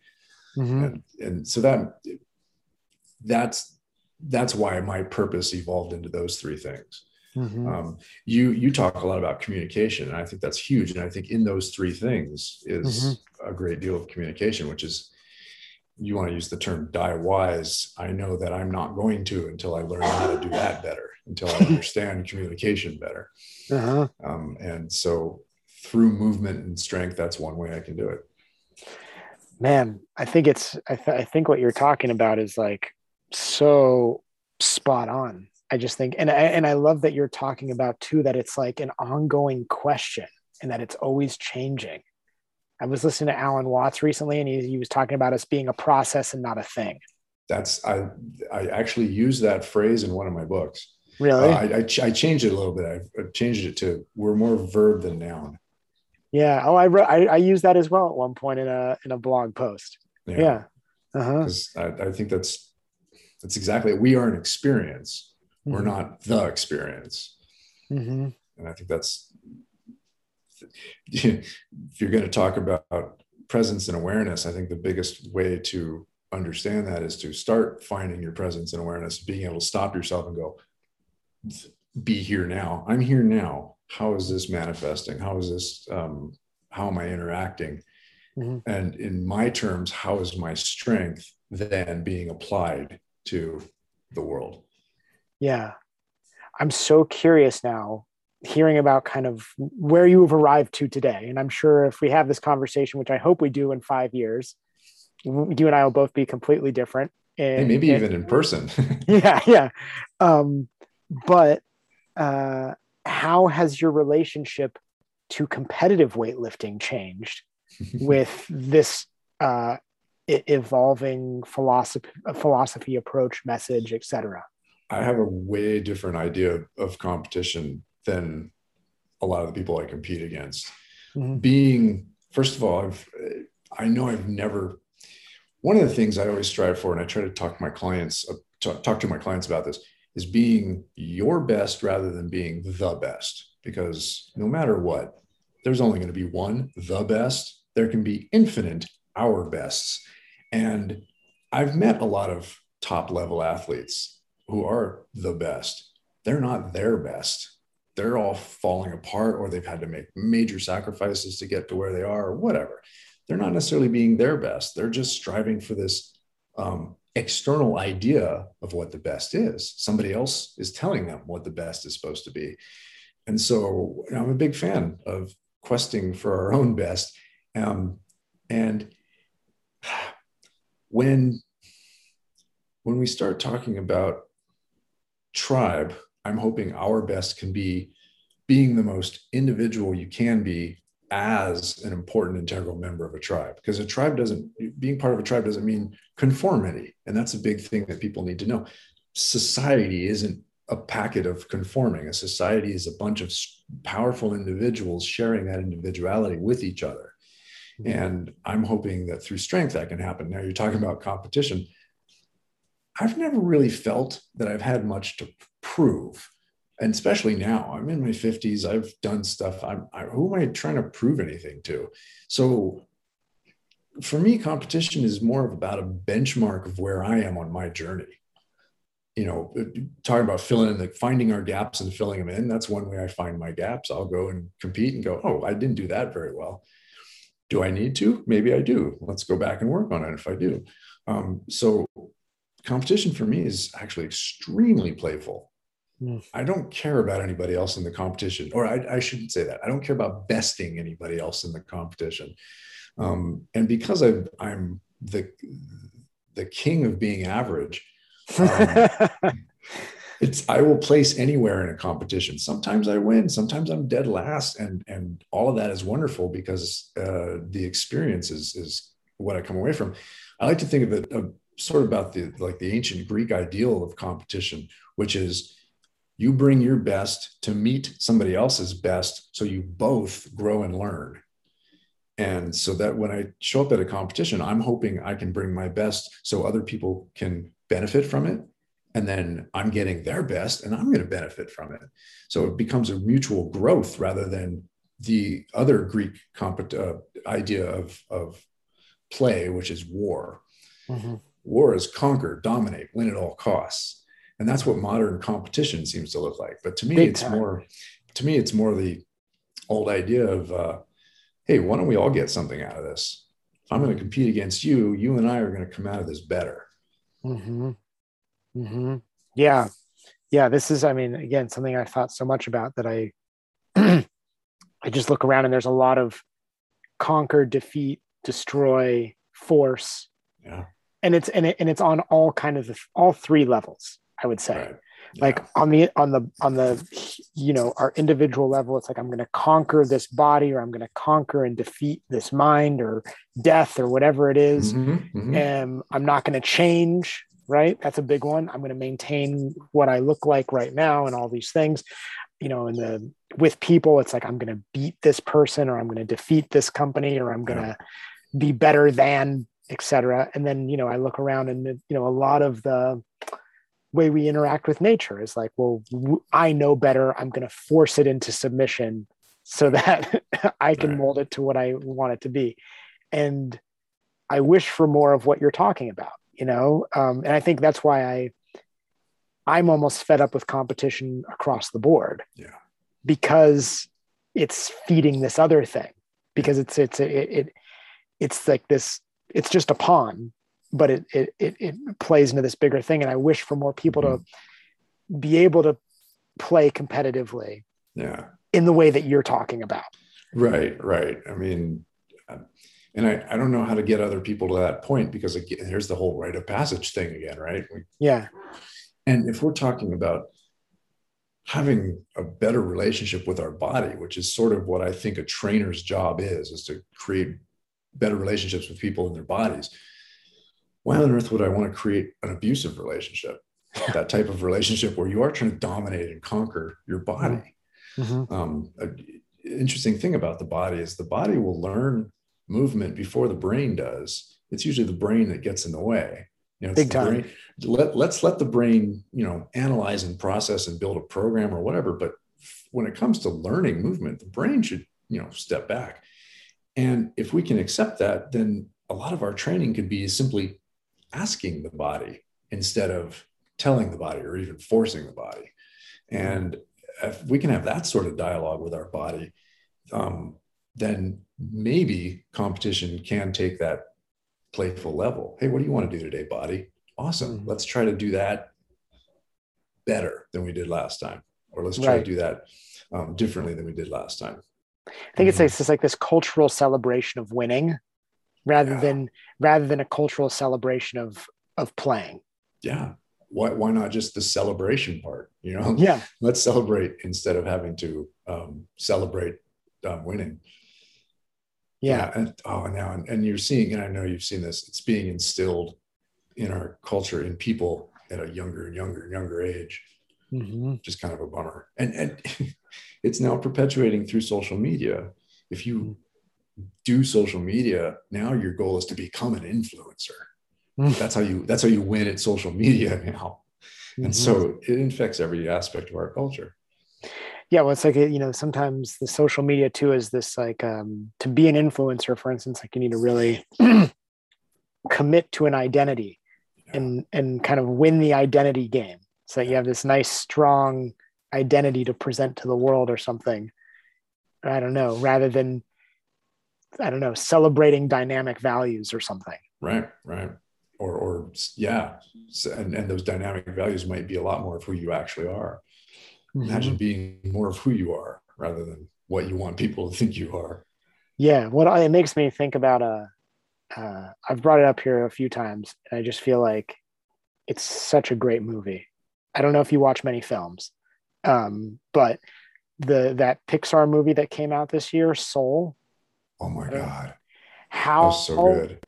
Mhm. And, and so that that's that's why my purpose evolved into those three things. Mhm. Um, you you talk a lot about communication, and I think that's huge. And I think in those three things is Mm-hmm. a great deal of communication, which is you want to use the term die wise. I know that I'm not going to until I learn how to do that better, until I understand communication better. Uh-huh. Um, and so through movement and strength, that's one way I can do it. man i think it's I, th- I think what you're talking about is like so spot on i just think and I, and i love that you're talking about too that it's like an ongoing question and that it's always changing i was listening to alan watts recently and he, he was talking about us being a process and not a thing That's I I actually use that phrase in one of my books. really Uh, I, I, I changed it a little bit. I, I changed it to we're more verb than noun. yeah oh i wrote I, I used that as well at one point in a in a blog post yeah, uh-huh 'Cause I, I think that's that's exactly it. we are an experience. We're Mhm. not the experience, hmm and I think that's if you're going to talk about presence and awareness. I think the biggest way to understand that is to start finding your presence and awareness, being able to stop yourself and go, be here now. I'm here now. How is this manifesting? How is this? Um, how am I interacting? Mhm. And in my terms, how is my strength then being applied to the world? Yeah. I'm so curious now hearing about kind of where you have arrived to today. And I'm sure if we have this conversation, which I hope we do in five years, you and I will both be completely different. Hey, maybe and- even in person. yeah, yeah. Um, but uh, how has your relationship to competitive weightlifting changed with this uh, evolving philosophy, philosophy approach, message, etc.? I have a way different idea of competition than a lot of the people I compete against. Mhm. Being, first of all, I've, I know I've never, one of the things I always strive for, and I try to talk to my clients, uh, talk to my clients about this, is being your best rather than being the best. Because no matter what, there's only going to be one, the best. There can be infinite, our bests. And I've met a lot of top level athletes who are the best. They're not their best. They're all falling apart, or they've had to make major sacrifices to get to where they are, or whatever. They're not necessarily being their best. They're just striving for this um, external idea of what the best is. Somebody else is telling them what the best is supposed to be. And so I'm a big fan of questing for our own best. Um, and when when we start talking about tribe, I'm hoping our best can be being the most individual you can be as an important integral member of a tribe. Because a tribe doesn't being part of a tribe doesn't mean conformity and that's a big thing that people need to know. Society isn't a packet of conforming. A society is a bunch of powerful individuals sharing that individuality with each other. Mm-hmm. and i'm hoping that through strength that can happen. Now you're talking about competition i've never really felt that i've had much to prove and especially now. I'm in my 50s i've done stuff i'm I, who am i trying to prove anything to? So for me competition is more of about a benchmark of where i am on my journey. You know talking about filling in the finding our gaps and filling them in that's one way i find my gaps. I'll go and compete and go oh i didn't do that very well. Do i need to? Maybe i do. Let's go back and work on it if i do. Um, so competition for me is actually extremely playful Mm. I don't care about anybody else in the competition, or I, I, shouldn't say that. I don't care about besting anybody else in the competition. Um, and because I, I'm the the king of being average, um, it's I will place anywhere in a competition. Sometimes I win, sometimes I'm dead last, and and all of that is wonderful because uh, the experience is is what I come away from. I like to think of it sort of about the like the ancient Greek ideal of competition, which is you bring your best to meet somebody else's best so you both grow and learn. And so that when i show up at a competition i'm hoping i can bring my best so other people can benefit from it. And then i'm getting their best and i'm going to benefit from it. So it becomes a mutual growth rather than the other greek uh, idea of, of play which is war. Mm-hmm. War is conquer dominate win at all costs. And that's what modern competition seems to look like. But to me Big it's time. more to me it's more the old idea of uh, hey why don't we all get something out of this? If i'm going to compete against you you and i are going to come out of this better. Mm-hmm. Mm-hmm. yeah. Yeah this is i mean again something i thought so much about that i i just look around and there's a lot of conquer defeat destroy force. Yeah and it's and, it, and it's on all kind of the, all three levels I would say. Right. Yeah. Like on the on the on the you know our individual level, it's like I'm going to conquer this body, or I'm going to conquer and defeat this mind, or death, or whatever it is. Mm-hmm, mm-hmm. And I'm not going to change. Right, that's a big one. I'm going to maintain what I look like right now, and all these things. You know, in the with people, it's like I'm going to beat this person, or I'm going to defeat this company, or I'm going to yeah. be better than, etc. And then you know, I look around, and you know, a lot of the way we interact with nature is like well i know better. I'm going to force it into submission so that i can right. mold it to what i want it to be. And i wish for more of what you're talking about you know? Um, and i think that's why i i'm almost fed up with competition across the board. Yeah. Because it's feeding this other thing. Because it's it's it, it it's like this it's just a pawn but it, it, it, it plays into this bigger thing. And I wish for more people mm-hmm. to be able to play competitively. Yeah. In the way that you're talking about. Right. Right. I mean, and I, I don't know how to get other people to that point because again, here's the whole rite of passage thing again, right? We, yeah. And if we're talking about having a better relationship with our body, which is sort of what I think a trainer's job is, is to create better relationships with people in their bodies why on earth would I want to create an abusive relationship? that type of relationship where you are trying to dominate and conquer your body. Mm-hmm. Um, interesting thing about the body is the body will learn movement before the brain does. It's usually the brain that gets in the way. You know, Big time. Brain. Let, let's let the brain, you know, analyze and process and build a program or whatever. But when it comes to learning movement, the brain should, you know, step back. And if we can accept that, then a lot of our training could be simply asking the body instead of telling the body or even forcing the body. And if we can have that sort of dialogue with our body, um, then maybe competition can take that playful level. Hey, what do you want to do today, body? awesome Mhm. let's try to do that better than we did last time or let's try Right. to do that um, differently than we did last time I think it's Mhm. it's just like this cultural celebration of winning, rather Yeah. than rather than a cultural celebration of of playing. yeah why, why not just the celebration part you know Yeah, let's celebrate instead of having to um, celebrate um, winning yeah, and oh now and, and you're seeing and i know you've seen this it's being instilled in our culture in people at a younger and younger and younger age Mhm. just kind of a bummer and and it's now perpetuating through social media if you do social media now your goal is to become an influencer Mm. that's how you that's how you win at social media now and Mhm. so it infects every aspect of our culture yeah. Well, it's like you know sometimes the social media too is this like um, to be an influencer, for instance, like you need to really commit to an identity and and kind of win the identity game. So that you have this nice strong identity to present to the world or something. I don't know, rather than I don't know, celebrating dynamic values or something. right right or or yeah and, and those dynamic values might be a lot more of who you actually are Mm-hmm. imagine being more of who you are rather than what you want people to think you are Yeah, what I, it makes me think about uh, uh, I've brought it up here a few times, and I just feel like it's such a great movie. I don't know if you watch many films, um, but the that Pixar movie that came out this year, Soul. oh my god How so good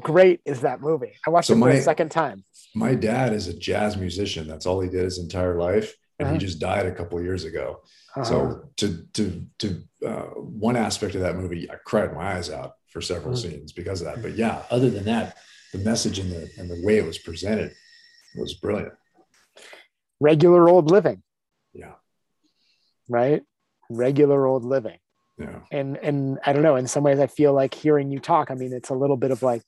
great is that movie? I watched So it for my- a second time. my dad is a jazz musician that's all he did his entire life and Uh-huh. he just died a couple years ago Uh-huh. so to to to uh, one aspect of that movie i cried my eyes out for several Mhm. scenes because of that but yeah other than that the message and the and the way it was presented was brilliant regular old living, yeah right? Regular old living. yeah and and I don't know. In some ways, I feel like hearing you talk. I mean, it's a little bit of like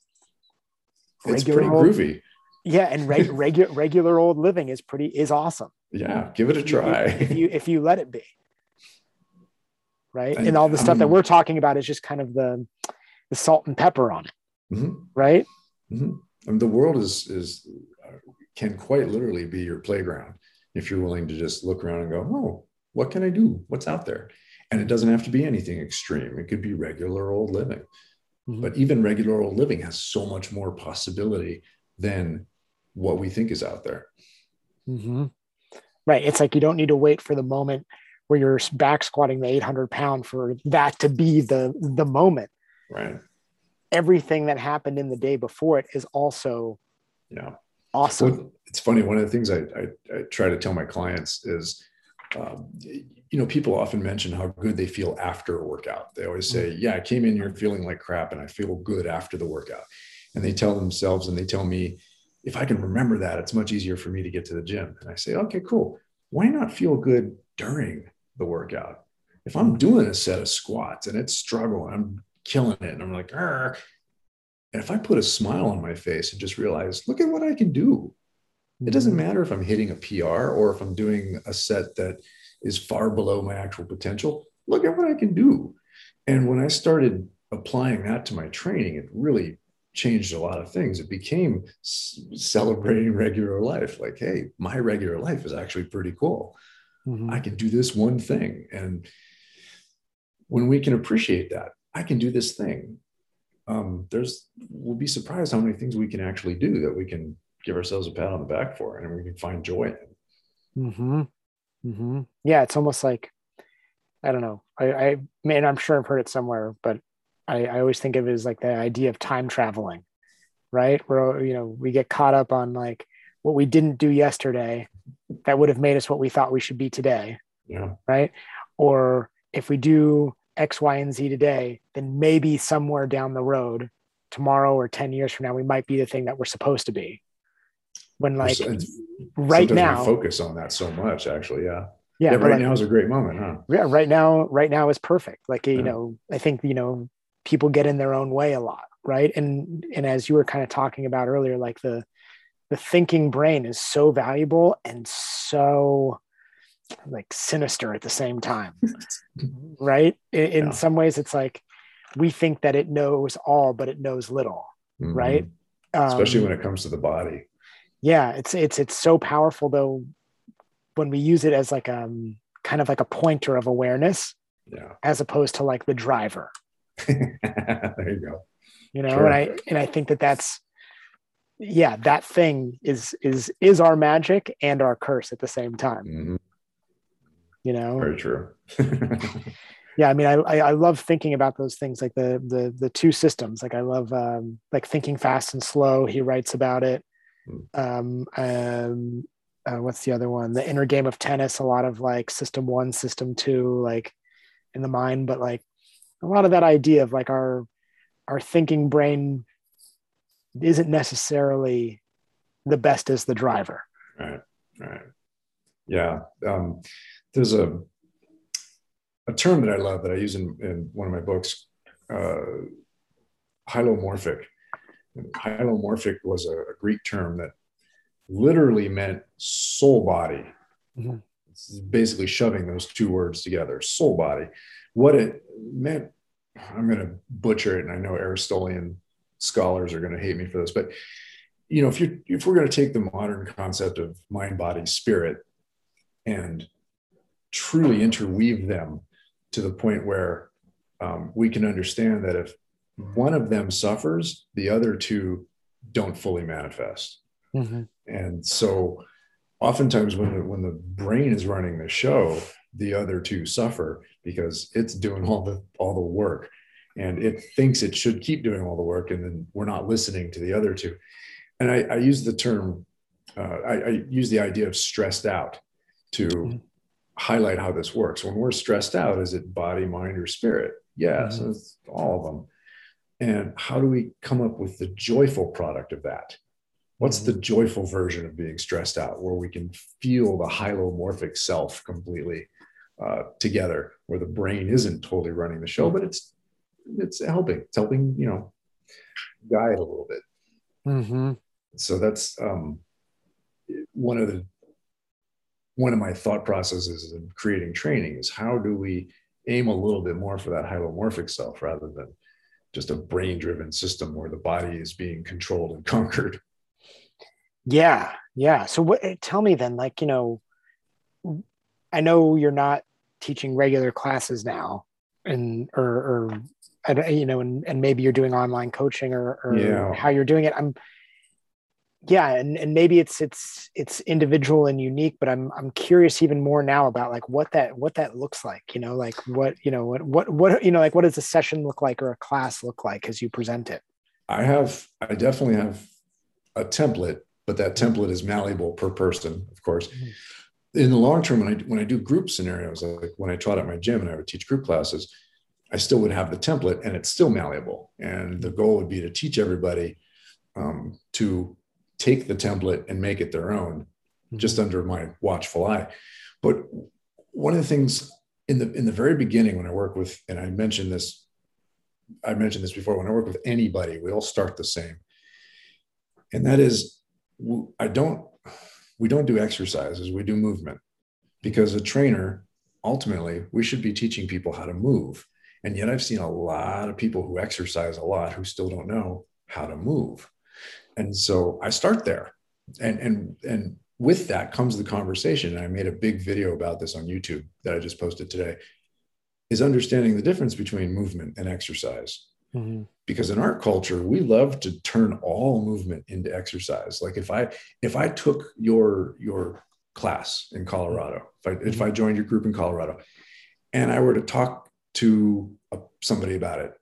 it's Regular pretty old- groovy yeah, and reg, regular regular old living is pretty is awesome. yeah give it a If you- try if you if you let it be, right? And, And, all the I stuff that we're talking about is just kind of the the salt and pepper on it, Mhm, right? mhm. I mean, the world is is uh, can quite literally be your playground if you're willing to just look around and go oh what can i do what's out there and it doesn't have to be anything extreme it could be regular old living Mhm. but even regular old living has so much more possibility than what we think is out there Mhm. Right. It's like you don't need to wait for the moment where you're back squatting the 800 pound for that to be the the moment. right Everything that happened in the day before it is also yeah awesome. Well, it's funny. One of the things I, I, I try to tell my clients is, um, you know, people often mention how good they feel after a workout. They always say, "Yeah, I came in here feeling like crap, and I feel good after the workout." And they tell themselves, and they tell me, if I can remember that, it's much easier for me to get to the gym. And I say, "Okay, cool. Why not feel good during the workout? If I'm doing a set of squats and it's struggling, I'm killing it, and I'm like. And if I put a smile on my face and just realize, look at what I can do." It doesn't matter if I'm hitting a PR or if I'm doing a set that is far below my actual potential. Look at what I can do. And when I started applying that to my training, it really changed a lot of things. It became celebrating regular life. Like, hey, my regular life is actually pretty cool. Mhm. I can do this one thing. And when we can appreciate that, I can do this thing. Um, there's we'll be surprised how many things we can actually do that we can give ourselves a pat on the back for and we can find joy in. it. hmm hmm Yeah, it's almost like I don't know. I, I mean, I'm sure I've heard it somewhere, but I, I always think of it as like the idea of time traveling, right? Where you know we get caught up on like what we didn't do yesterday that would have made us what we thought we should be today, Yeah. right? Or if we do X, Y, and Z today, then maybe somewhere down the road, tomorrow or ten years from now, we might be the thing that we're supposed to be. When like right now, focus on that so much, actually. Yeah. yeah, Yeah. right like- now is a great moment, huh? yeah right now right now is perfect like you Yeah. know i think you know people get in their own way a lot right and and as you were kind of talking about earlier like the the thinking brain is so valuable and so like sinister at the same time right in, in some ways it's like we think that it knows all but it knows little Mhm. right um, Especially when it comes to the body. yeah it's it's it's so powerful though when we use it as like um kind of like a pointer of awareness Yeah. as opposed to like the driver there you go. you know Sure. and i and i think that that's yeah that thing is is is our magic and our curse at the same time Mhm. You know Very true. yeah i mean I, I love thinking about those things like the the the two systems like i love um like thinking fast and slow he writes about it Mm. um um uh, what's the other one the inner game of tennis a lot of like system one system two like in the mind but like a lot of that idea of like our our thinking brain isn't necessarily the best as the driver Right. Right. Yeah. Um, there's a a term that I love that I use in, in one of my books, uh, hylomorphic. And hylomorphic was a, a Greek term that literally meant soul body. Mhm. It's basically shoving those two words together, soul body. What it meant, I'm going to butcher it, and I know Aristotelian scholars are going to hate me for this, but you know, if you if we're going to take the modern concept of mind, body, spirit, and truly interweave them to the point where um, we can understand that if one of them suffers, the other two don't fully manifest. And so, oftentimes when the, when the brain is running the show, the other two suffer because it's doing all the all the work, and it thinks it should keep doing all the work, and then we're not listening to the other two. And I, I use the term, uh, I, I use the idea of stressed out to Mhm. Highlight how this works. When we're stressed out, is it body, mind, or spirit? Yes, Mhm. it's all of them. And how do we come up with the joyful product of that? What's the joyful version of being stressed out where we can feel the hylomorphic self completely uh, together, where the brain isn't totally running the show, but it's it's helping. It's helping, you know, guide a little bit. Mm-hmm. So that's um, one of the one of my thought processes in creating training is how do we aim a little bit more for that hylomorphic self rather than just a brain driven system where the body is being controlled and conquered. Yeah, yeah. So what tell me then, like, you know, I know you're not teaching regular classes now and or or you know, and, and maybe you're doing online coaching or, or Yeah. how you're doing it. I'm yeah, and, and maybe it's it's it's individual and unique, but I'm I'm curious even more now about like what that what that looks like, you know, like what you know what what what you know, like what does a session look like or a class look like as you present it? I have, I definitely have a template, but that template is malleable per person, of course. Mhm. In the long term, when I when I do group scenarios, like when I taught at my gym and I would teach group classes, I still would have the template, and it's still malleable. And the goal would be to teach everybody um, to take the template and make it their own, mm-hmm. just under my watchful eye. But one of the things in the in the very beginning when I work with, and I mentioned this, I mentioned this before, when I work with anybody, we all start the same. And that is i don't we don't do exercises, we do movement. Because a trainer, ultimately, we should be teaching people how to move. And yet I've seen a lot of people who exercise a lot who still don't know how to move. And so I start there. And and and with that comes the conversation. And I made a big video about this on YouTube that I just posted today. Is understanding the difference between movement and exercise. Mhm. Because in our culture, we love to turn all movement into exercise. Like if I if I took your your class in Colorado, if I if I joined your group in Colorado, and I were to talk to a, somebody about it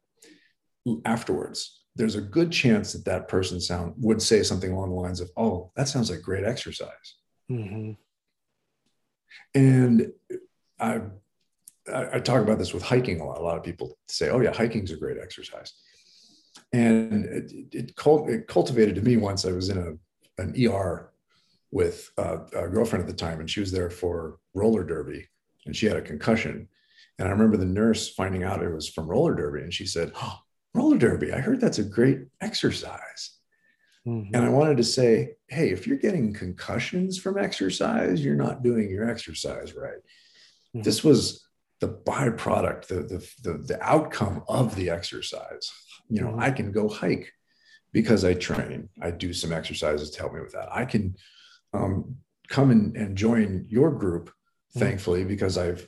afterwards, there's a good chance that that person sound would say something along the lines of, "Oh, that sounds like great exercise." Mhm. And I, I talk about this with hiking a lot. A lot of people say, "Oh yeah, hiking's a great exercise," and it it, it cultivated to me once. I was in a an ER with a, a girlfriend at the time, and she was there for roller derby, and she had a concussion. And I remember the nurse finding out it was from roller derby, and she said, oh, "Roller derby, I heard that's a great exercise." Mhm. And I wanted to say, hey, if you're getting concussions from exercise, you're not doing your exercise right. Mhm. This was the byproduct, the, the, the, the outcome of the exercise. You know, Mhm. I can go hike because I train. I do some exercises to help me with that. I can um, come and, and join your group, mm-hmm. thankfully, because I've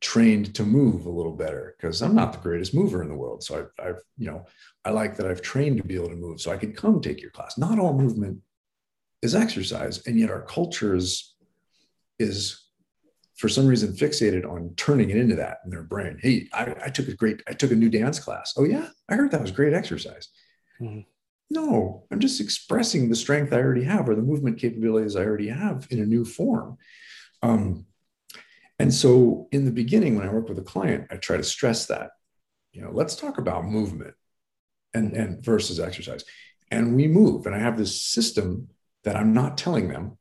trained to move a little better because I'm not the greatest mover in the world. So I've, I've, you know, I like that I've trained to be able to move. So I could come take your class. Not all movement is exercise. And yet our culture is, is for some reason fixated on turning it into that in their brain. Hey, I, I took a great, I took a new dance class. Oh yeah. I heard that was great exercise. Mm-hmm. No, I'm just expressing the strength I already have or the movement capabilities I already have in a new form. Um, and so in the beginning, when I work with a client, I try to stress that, you know, let's talk about movement and, and versus exercise. And we move. And I have this system that I'm not telling them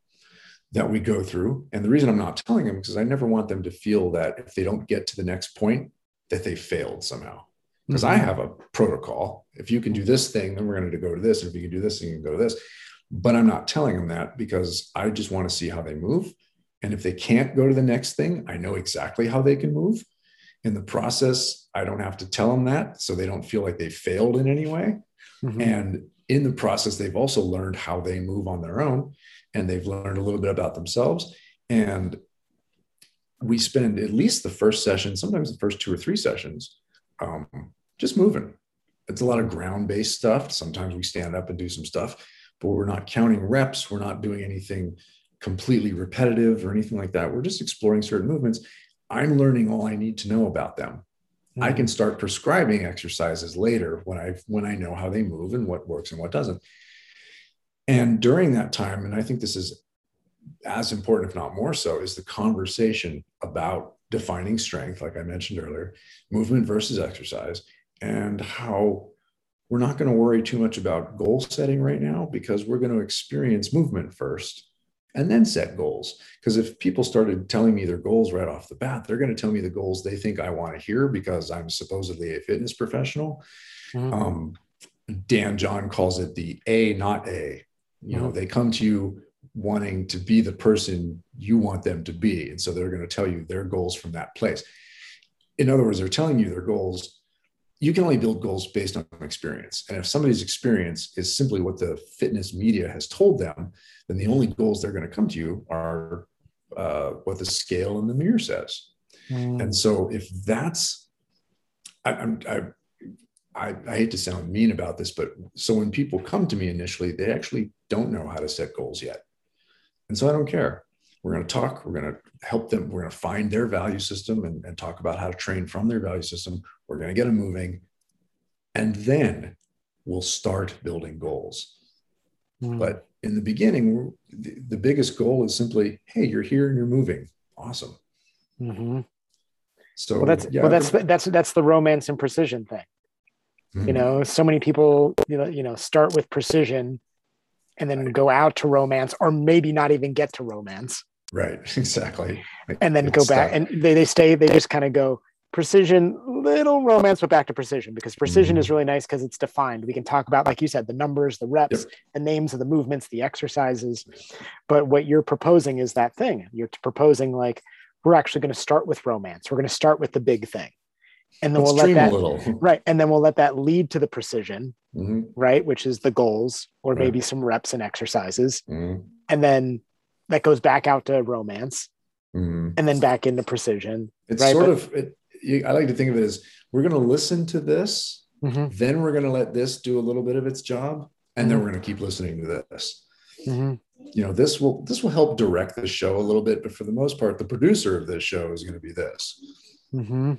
that we go through. And the reason I'm not telling them is because I never want them to feel that if they don't get to the next point, that they failed somehow. Because mm-hmm. I have a protocol. If you can do this thing, then we're going to go to this. And if you can do this, then you can go to this. But I'm not telling them that because I just want to see how they move and if they can't go to the next thing, I know exactly how they can move. In the process, I don't have to tell them that so they don't feel like they failed in any way. Mm-hmm. And in the process, they've also learned how they move on their own and they've learned a little bit about themselves. And we spend at least the first session, sometimes the first two or three sessions, um, just moving. It's a lot of ground based stuff. Sometimes we stand up and do some stuff, but we're not counting reps. We're not doing anything completely repetitive or anything like that. We're just exploring certain movements. I'm learning all I need to know about them. Mm-hmm. I can start prescribing exercises later when I when I know how they move and what works and what doesn't. And during that time, and I think this is as important, if not more so, is the conversation about defining strength, like I mentioned earlier, movement versus exercise, and how we're not going to worry too much about goal setting right now because we're going to experience movement first and then set goals. Because if people started telling me their goals right off the bat, they're going to tell me the goals they think I want to hear because I'm supposedly a fitness professional. Mm-hmm. Um, Dan John calls it the A, not A. You know, mm-hmm. they come to you wanting to be the person you want them to be. And so they're going to tell you their goals from that place. In other words, they're telling you their goals you can only build goals based on experience. And if somebody's experience is simply what the fitness media has told them, then the only goals they're going to come to you are uh, what the scale in the mirror says. Mm. And so if that's, I, I, I, I hate to sound mean about this, but so when people come to me initially, they actually don't know how to set goals yet. And so I don't care. We're going to talk. We're going to help them. We're going to find their value system and, and talk about how to train from their value system. We're going to get them moving. And then we'll start building goals. Mm. But in the beginning, the, the, biggest goal is simply, hey, you're here and you're moving. Awesome. Mm-hmm. So well, that's yeah, well, that's that's that's the romance and precision thing. Mm-hmm. You know, so many people you know you know start with precision, and then go out to romance, or maybe not even get to romance. Right. Exactly. And then it's go back, and they they stay. They just kind of go precision, little romance, but back to precision because precision mm-hmm. is really nice because it's defined. We can talk about, like you said, the numbers, the reps, yep. the names of the movements, the exercises. But what you're proposing is that thing. You're proposing like we're actually going to start with romance. We're going to start with the big thing. And then Let's we'll let that right. And then we'll let that lead to the precision, mm-hmm. right? Which is the goals or right. maybe some reps and exercises. Mm-hmm. And then that goes back out to romance mm-hmm. and then back into precision. It's right? sort but, of it, I like to think of it as we're going to listen to this, mm-hmm. then we're going to let this do a little bit of its job, and mm-hmm. then we're going to keep listening to this. Mm-hmm. You know, this will this will help direct the show a little bit, but for the most part, the producer of this show is going to be this. Mm-hmm.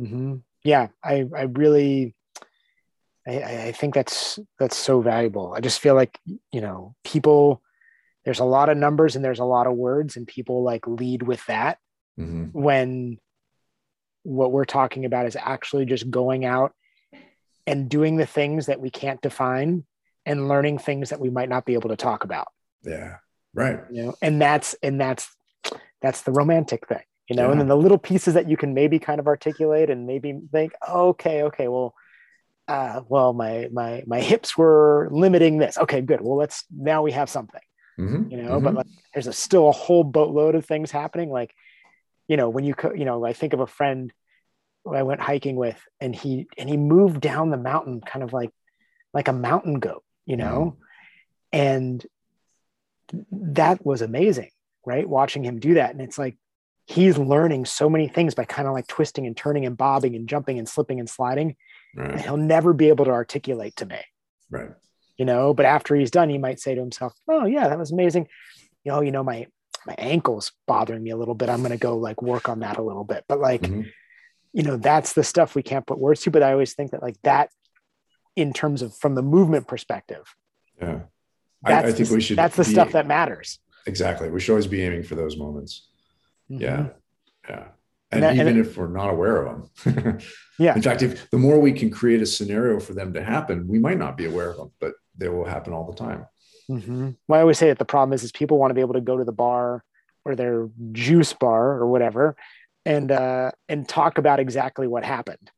Mm-hmm. Yeah, I I really. I, I think that's that's so valuable. I just feel like you know people there's a lot of numbers and there's a lot of words and people like lead with that mm-hmm. when what we're talking about is actually just going out and doing the things that we can't define and learning things that we might not be able to talk about. Yeah right. You know and that's and that's that's the romantic thing you know yeah. and then the little pieces that you can maybe kind of articulate and maybe think oh, okay okay well uh, well my my my hips were limiting this. Okay good. Well let's now we have something mm-hmm. you know mm-hmm. but like, there's a, still a whole boatload of things happening like you know when you you know i think of a friend I went hiking with, and he and he moved down the mountain kind of like like a mountain goat, you know? And that was amazing, right? Watching him do that. And it's like he's learning so many things by kind of like twisting and turning and bobbing and jumping and slipping and sliding. And he'll never be able to articulate to me, Right. You know? But after he's done, he might say to himself, Oh, yeah, that was amazing. You know, you know, my my ankle's bothering me a little bit. I'm gonna go like work on that a little bit. But like, Mhm. you know, that's the stuff we can't put words to. But I always think that like that in terms of from the movement perspective, Yeah. I, I think the, we should. that's the be- stuff that matters. exactly. We should always be aiming for those moments. Yeah. Mhm. Yeah. And And, that- and even if we're not aware of them. Yeah. In fact, if the more we can create a scenario for them to happen, we might not be aware of them, but they will happen all the time. Mhm. Well, I always say that the problem is, is people want to be able to go to the bar or their juice bar or whatever, and uh, and talk about exactly what happened.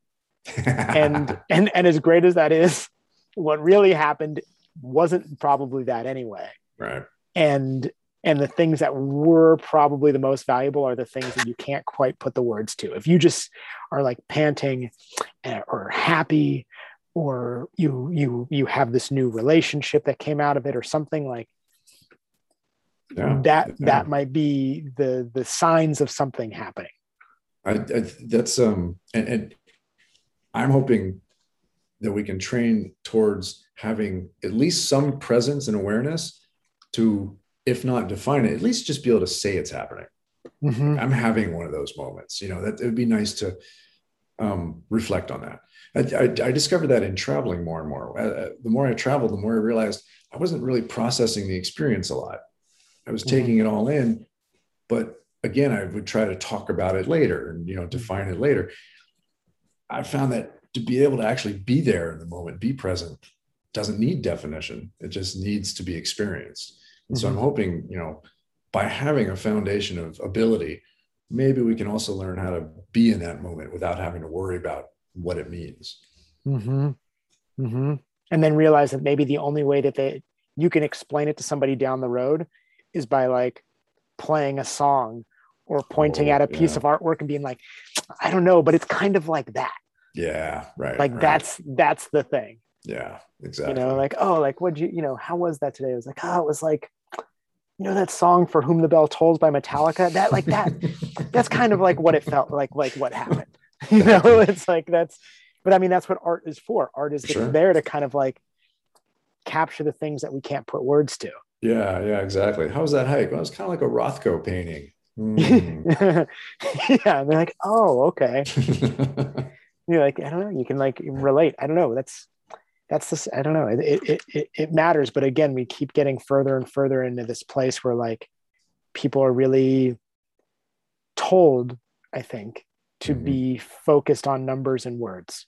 And and and as great as that is, what really happened wasn't probably that anyway. right. And and the things that were probably the most valuable are the things that you can't quite put the words to. If you just are like panting uh, or happy or you you you have this new relationship that came out of it or something like Yeah. that Yeah. that might be the the signs of something happening I, I that's um and, and I'm hoping that we can train towards having at least some presence and awareness to, if not define it, at least just be able to say it's happening. I'm having one of those moments. You know, that it would be nice to um, reflect on that. I, I, I discovered that in traveling more and more. Uh, uh, the more I traveled, the more I realized I wasn't really processing the experience a lot. I was Mhm. taking it all in, but again, I would try to talk about it later and you know define it later. I found that to be able to actually be there in the moment, be present, doesn't need definition. It just needs to be experienced. And so I'm hoping, you know, by having a foundation of ability, maybe we can also learn how to be in that moment without having to worry about what it means. hmm hmm and then realize that maybe the only way that they you can explain it to somebody down the road is by like playing a song or pointing Oh, at a piece yeah. of artwork and being like i don't know but it's kind of like that Yeah, right. like right. that's that's the thing yeah, Exactly. you know like oh like what'd you you know how was that today it was like oh it was like you know that song for whom the bell tolls by metallica that like that that's kind of like what it felt like like what happened you know it's like that's but i mean that's what art is for art is Sure. there to kind of like capture the things that we can't put words to yeah, yeah, exactly. How was that hike? Well, it's kind of like a Rothko painting. Hmm. yeah and they're like oh okay you're like i don't know you can like relate i don't know that's that's this i don't know it, it it it matters but again we keep getting further and further into this place where like people are really told i think to Mhm. be focused on numbers and words.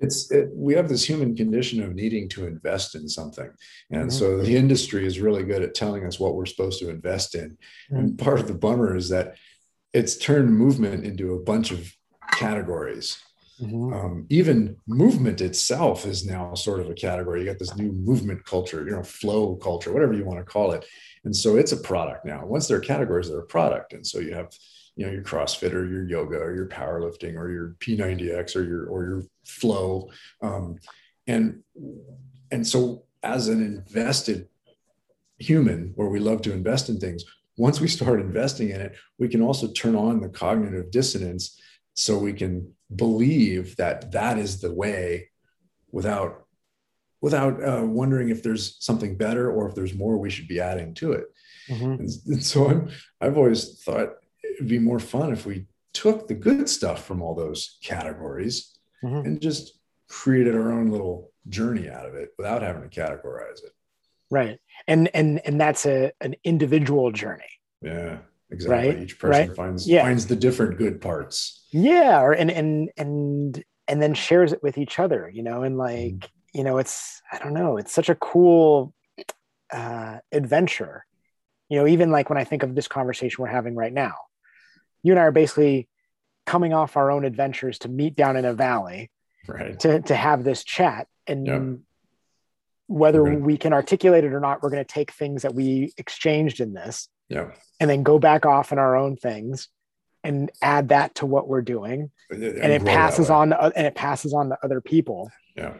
It's it, we have this human condition of needing to invest in something. And Mhm. so the industry is really good at telling us what we're supposed to invest in. And part of the bummer is that it's turned movement into a bunch of categories. Mhm. um, even movement itself is now sort of a category. You got this new movement culture you know flow culture whatever you want to call it. And so it's a product now. Once they're categories they're a product and so you have you know your crossfit or your yoga or your powerlifting or your p90x or your or your flow um, and and so as an invested human where we love to invest in things once we start investing in it we can also turn on the cognitive dissonance so we can believe that that is the way without without uh, wondering if there's something better or if there's more we should be adding to it Mhm. and, and so I'm, i've always thought it'd be more fun if we took the good stuff from all those categories Mhm. and just created our own little journey out of it without having to categorize it. Right. And and and that's a an individual journey. Yeah exactly. Right, each person right. finds Yeah. finds the different good parts. Yeah or and and and and then shares it with each other you know and like you know it's i don't know it's such a cool uh adventure. You know even like when i think of this conversation we're having right now you and i are basically coming off our own adventures to meet down in a valley right. to to have this chat. And Yeah. whether gonna- we can articulate it or not we're going to take things that we exchanged in this yeah. and then go back off in our own things and add that to what we're doing. And it passes on to, and it passes on to other people. Yeah.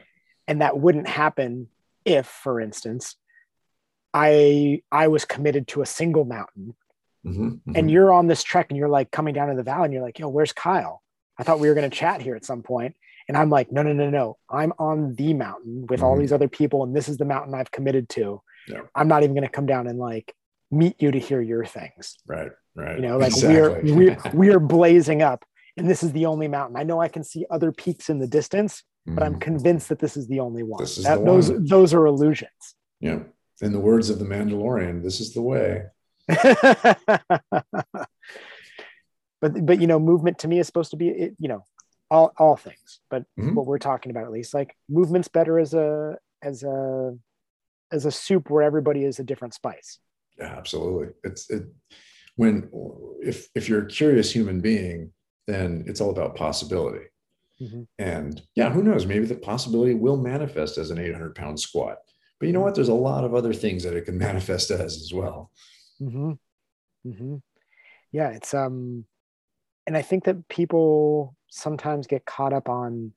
And that wouldn't happen if for instance i i was committed to a single mountain Mhm, mhm. and you're on this trek and you're like coming down to the valley and you're like yo where's kyle i thought we were going to chat here at some point and i'm like no no no no i'm on the mountain with all Mhm. these other people and this is the mountain i've committed to Yeah. i'm not even going to come down and like meet you to hear your things right, right. you know like Exactly. we're we're we're blazing up and this is the only mountain i know i can see other peaks in the distance but i'm Mhm. convinced that this is the only one This is That- the those those are illusions Yeah. In the words of the Mandalorian, this is the way. but but you know movement to me is supposed to be it, you know all all things but Mhm. what we're talking about at least like movement's better as a as a as a soup where everybody is a different spice Yeah, absolutely. It's it when if if you're a curious human being, then it's all about possibility. Mhm. And yeah, who knows? Maybe the possibility will manifest as an 800 pound squat. But you know what? There's a lot of other things that it can manifest as as well. Hmm hmm Yeah, it's um, and I think that people sometimes get caught up on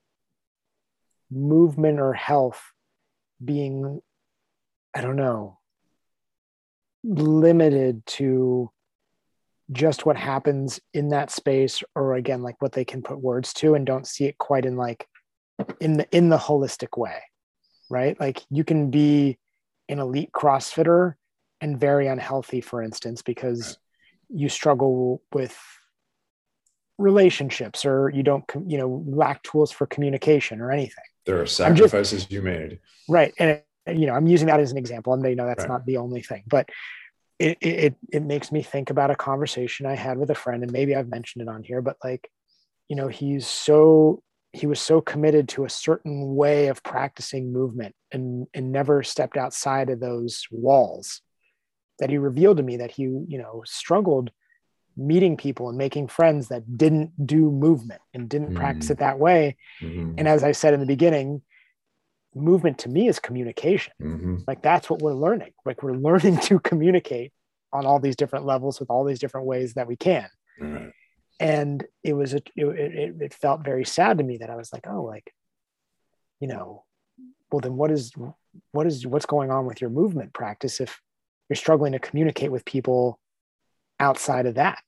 movement or health being, I don't know, limited to just what happens in that space, or again, like what they can put words to, and don't see it quite in like in the in the holistic way, right? Like you can be an elite CrossFitter and very unhealthy, for instance, because you struggle with relationships or you don't, you know, lack tools for communication or anything. There are sacrifices you made. Right. And, it, you know, I'm using that as an example. And they know that's Right. not the only thing, but it, it, it- it makes me think about a conversation I had with a friend, and maybe I've mentioned it on here, but like, you know, he's so, he was so committed to a certain way of practicing movement and, and never stepped outside of those walls that he revealed to me that he, you know, struggled meeting people and making friends that didn't do movement and didn't practice Mm. it that way. Mhm, And as I said in the beginning, movement to me is communication. mhm. Like that's what we're learning. Like we're learning to communicate on all these different levels with all these different ways that we can. And it was, a, it, it, it felt very sad to me that I was like, oh, like, you know, well, then what is, what is, what's going on with your movement practice if you're struggling to communicate with people outside of that?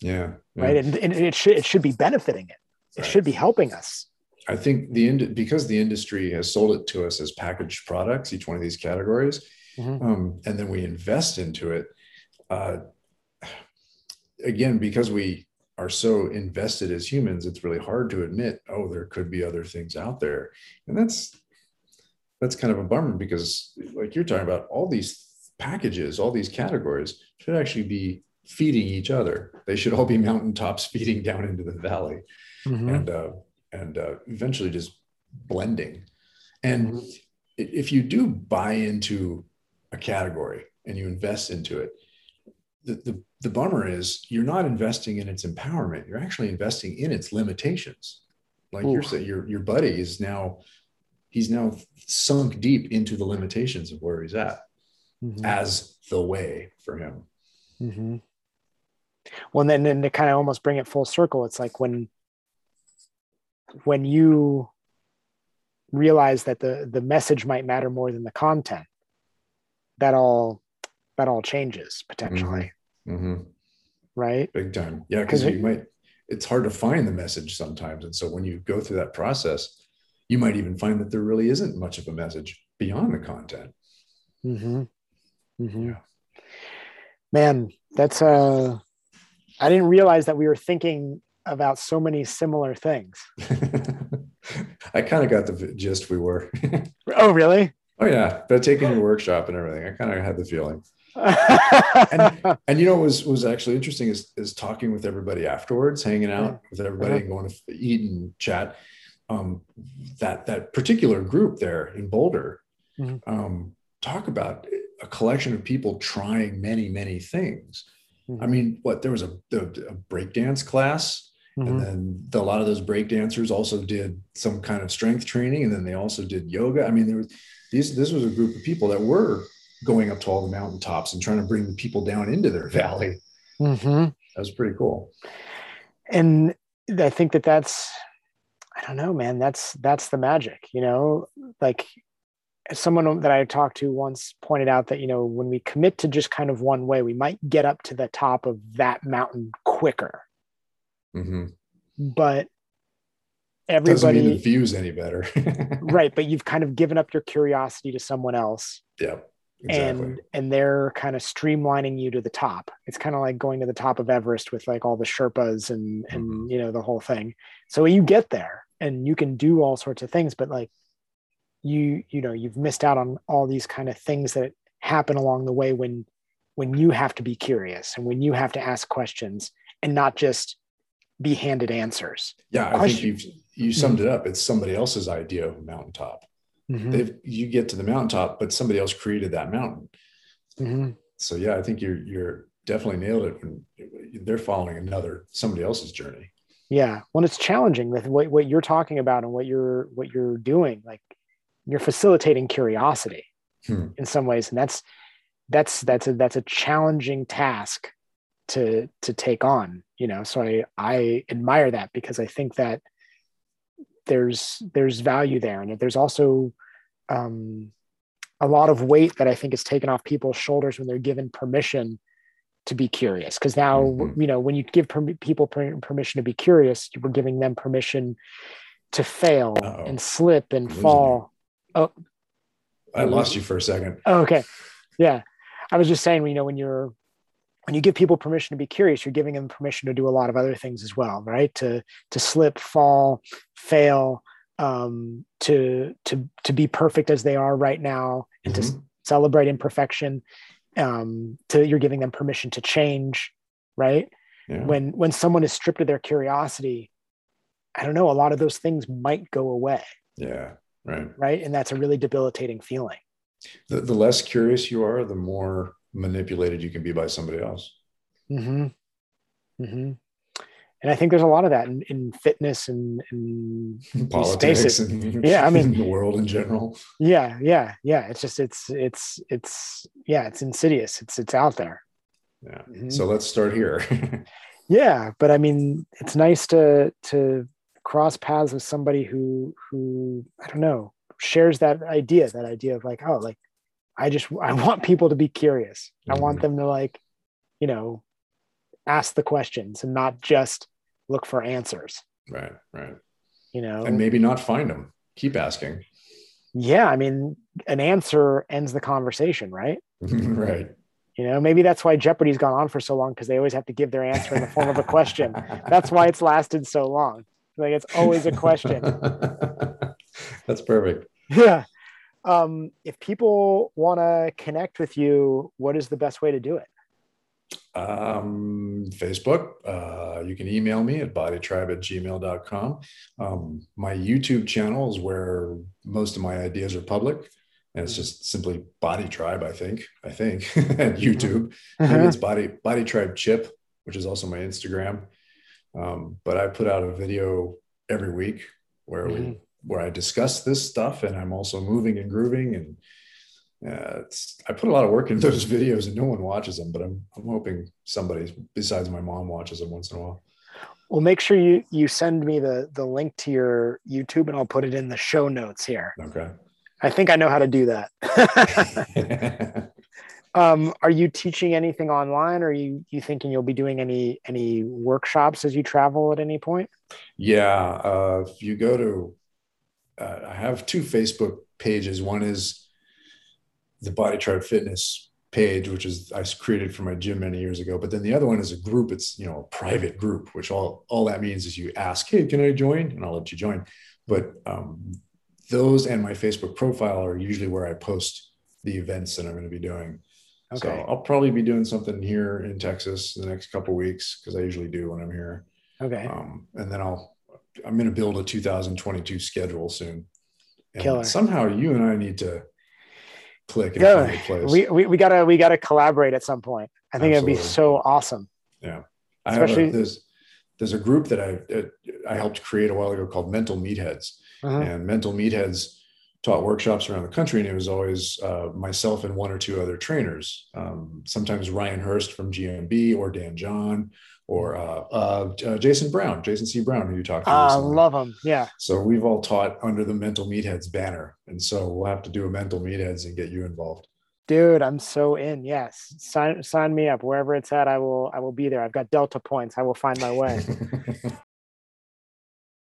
Yeah. yeah. Right. And, and it should, it should be benefiting it. It Right. should be helping us. I think the ind- because the industry has sold it to us as packaged products, each one of these categories, Mhm. um, and then we invest into it. Uh, again, because we are so invested as humans, it's really hard to admit, oh, there could be other things out there, and that's that's kind of a bummer because, like you're talking about, all these packages, all these categories should actually be feeding each other. They should all be mountaintops feeding down into the valley Mhm. and uh, and uh, eventually just blending. And Mhm. if you do buy into a category and you invest into it, the, the the bummer is you're not investing in its empowerment. You're actually investing in its limitations. Like you're saying, your your buddy is now he's now sunk deep into the limitations of where he's at Mhm. as the way for him. hmm Well, and then, then to kind of almost bring it full circle, it's like when when you realize that the the message might matter more than the content, that all that all changes potentially, hmm right? big time yeah because you might it's hard to find the message sometimes and so when you go through that process you might even find that there really isn't much of a message beyond the content Mm-hmm. Mm-hmm. Yeah. Man, that's uh, I didn't realize that we were thinking about so many similar things. i kind of got the gist we were Oh, really? oh yeah but taking your workshop and everything i kind of had the feeling and, and you know what was was actually interesting is is talking with everybody afterwards hanging out with everybody and going to eat and chat um that that particular group there in boulder Mhm. um talk about a collection of people trying many many things Mm-hmm. i mean what there was a, a, a breakdance class Mhm. and then the, a lot of those break dancers also did some kind of strength training and then they also did yoga i mean there was these this was a group of people that were going up to all the mountaintops and trying to bring the people down into their valley Mhm. that was pretty cool and I think that that's I don't know, man. That's that's the magic, you know. like someone that I talked to once pointed out that you know when we commit to just kind of one way, we might get up to the top of that mountain quicker. hmm But Doesn't mean everybody, the view's any better. right? But you've kind of given up your curiosity to someone else, Yeah. Exactly. and and they're kind of streamlining you to the top. It's kind of like going to the top of Everest with like all the Sherpas and and Mhm. you know the whole thing. So you get there and you can do all sorts of things, but like you you know you've missed out on all these kind of things that happen along the way when when you have to be curious and when you have to ask questions and not just be handed answers. yeah, I think you've you summed it up. It's somebody else's idea of a mountaintop. Mhm. They've you get to the mountaintop, but somebody else created that mountain. Mhm. So yeah, I think you're you're definitely nailed it when they're following another somebody else's journey. Yeah, when it's challenging with what, what you're talking about and what you're what you're doing, like you're facilitating curiosity Hmm. in some ways, and that's that's that's a that's a challenging task to to take on. You know, so I I admire that because I think that there's there's value there, and there's also um, a lot of weight that I think is taken off people's shoulders when they're given permission to be curious. Because now, Mhm. you know, when you give perm- people per- permission to be curious, you were giving them permission to fail Uh-oh. and slip and Losing fall. I lost you for a second. Oh, okay. Yeah. I was just saying, you know, when you're when you give people permission to be curious, you're giving them permission to do a lot of other things as well, right? To to slip, fall, fail, um, to to to be perfect as they are right now, and to Mhm. celebrate imperfection. Um, to you're giving them permission to change, right? Yeah. When when someone is stripped of their curiosity, I don't know, a lot of those things might go away, yeah. Right. right? And that's a really debilitating feeling. The, the less curious you are, the more manipulated you can be by somebody else. Mm-hmm. Mm-hmm. And I think there's a lot of that in, in fitness and, and Politics spaces. and Yeah, I mean- the world in general. yeah, yeah, yeah. It's just it's it's it's yeah, it's insidious. It's it's out there. Yeah. Mhm. So let's start here. Yeah, but I mean, it's nice to to cross paths with somebody who who I don't know shares that idea. That idea of like, oh, like I just I want people to be curious. I want Mhm. them to like, you know, ask the questions and not just look for answers. right. Right. You know, And maybe not find them. Keep asking. yeah i mean an answer ends the conversation right right. you know maybe that's why jeopardy's gone on for so long because they always have to give their answer in the form of a question that's why it's lasted so long like it's always a question That's perfect. yeah um, if people want to connect with you what is the best way to do it Um, Facebook. Uh, you can email me at bodytribe at gmail.com. Um, my YouTube channel is where most of my ideas are public. And it's just simply Body Tribe, I think. I think at YouTube. Maybe it's Body Body Tribe Chip, which is also my Instagram. Um, but I put out a video every week where we Mhm. where I discuss this stuff, and I'm also moving and grooving, and uh, it's, I put a lot of work into those videos, and no one watches them. But I'm I'm hoping somebody besides my mom watches them once in a while. well make sure you you send me the the link to your youtube and i'll put it in the show notes here Okay. i think i know how to do that um, are you teaching anything online or are you you thinking you'll be doing any any workshops as you travel at any point Yeah, uh, if you go to, uh, I have two Facebook pages. One is the Body Tribe Fitness page, which is I created for my gym many years ago. But then the other one is a group. It's you know a private group, which all all that means is you ask, hey, can I join? And I'll let you join. But um, those and my Facebook profile are usually where I post the events that I'm going to be doing. So I'll probably be doing something here in Texas in the next couple weeks because I usually do when I'm here. okay Um, and then I'll, I'm going to build a 2022 schedule soon. And Killer. somehow you and I need to click place. we, we we gotta we gotta collaborate at some point i think it'd be so awesome Yeah. I have especially- a, there's, there's a group that I, I helped create a while ago called Mental Meatheads. Uh-huh. And Mental Meatheads taught workshops around the country, and it was always uh, myself and one or two other trainers. Um, sometimes Ryan Hurst from GMB or Dan John or uh, uh, uh, Jason Brown, Jason C. Brown, who you talked to. I love him. Yeah. So we've all taught under the Mental Meatheads banner, and so we'll have to do a Mental Meatheads and get you involved. Dude, I'm so in. Yes, sign sign me up wherever it's at. I will I will be there. I've got Delta points. I will find my way.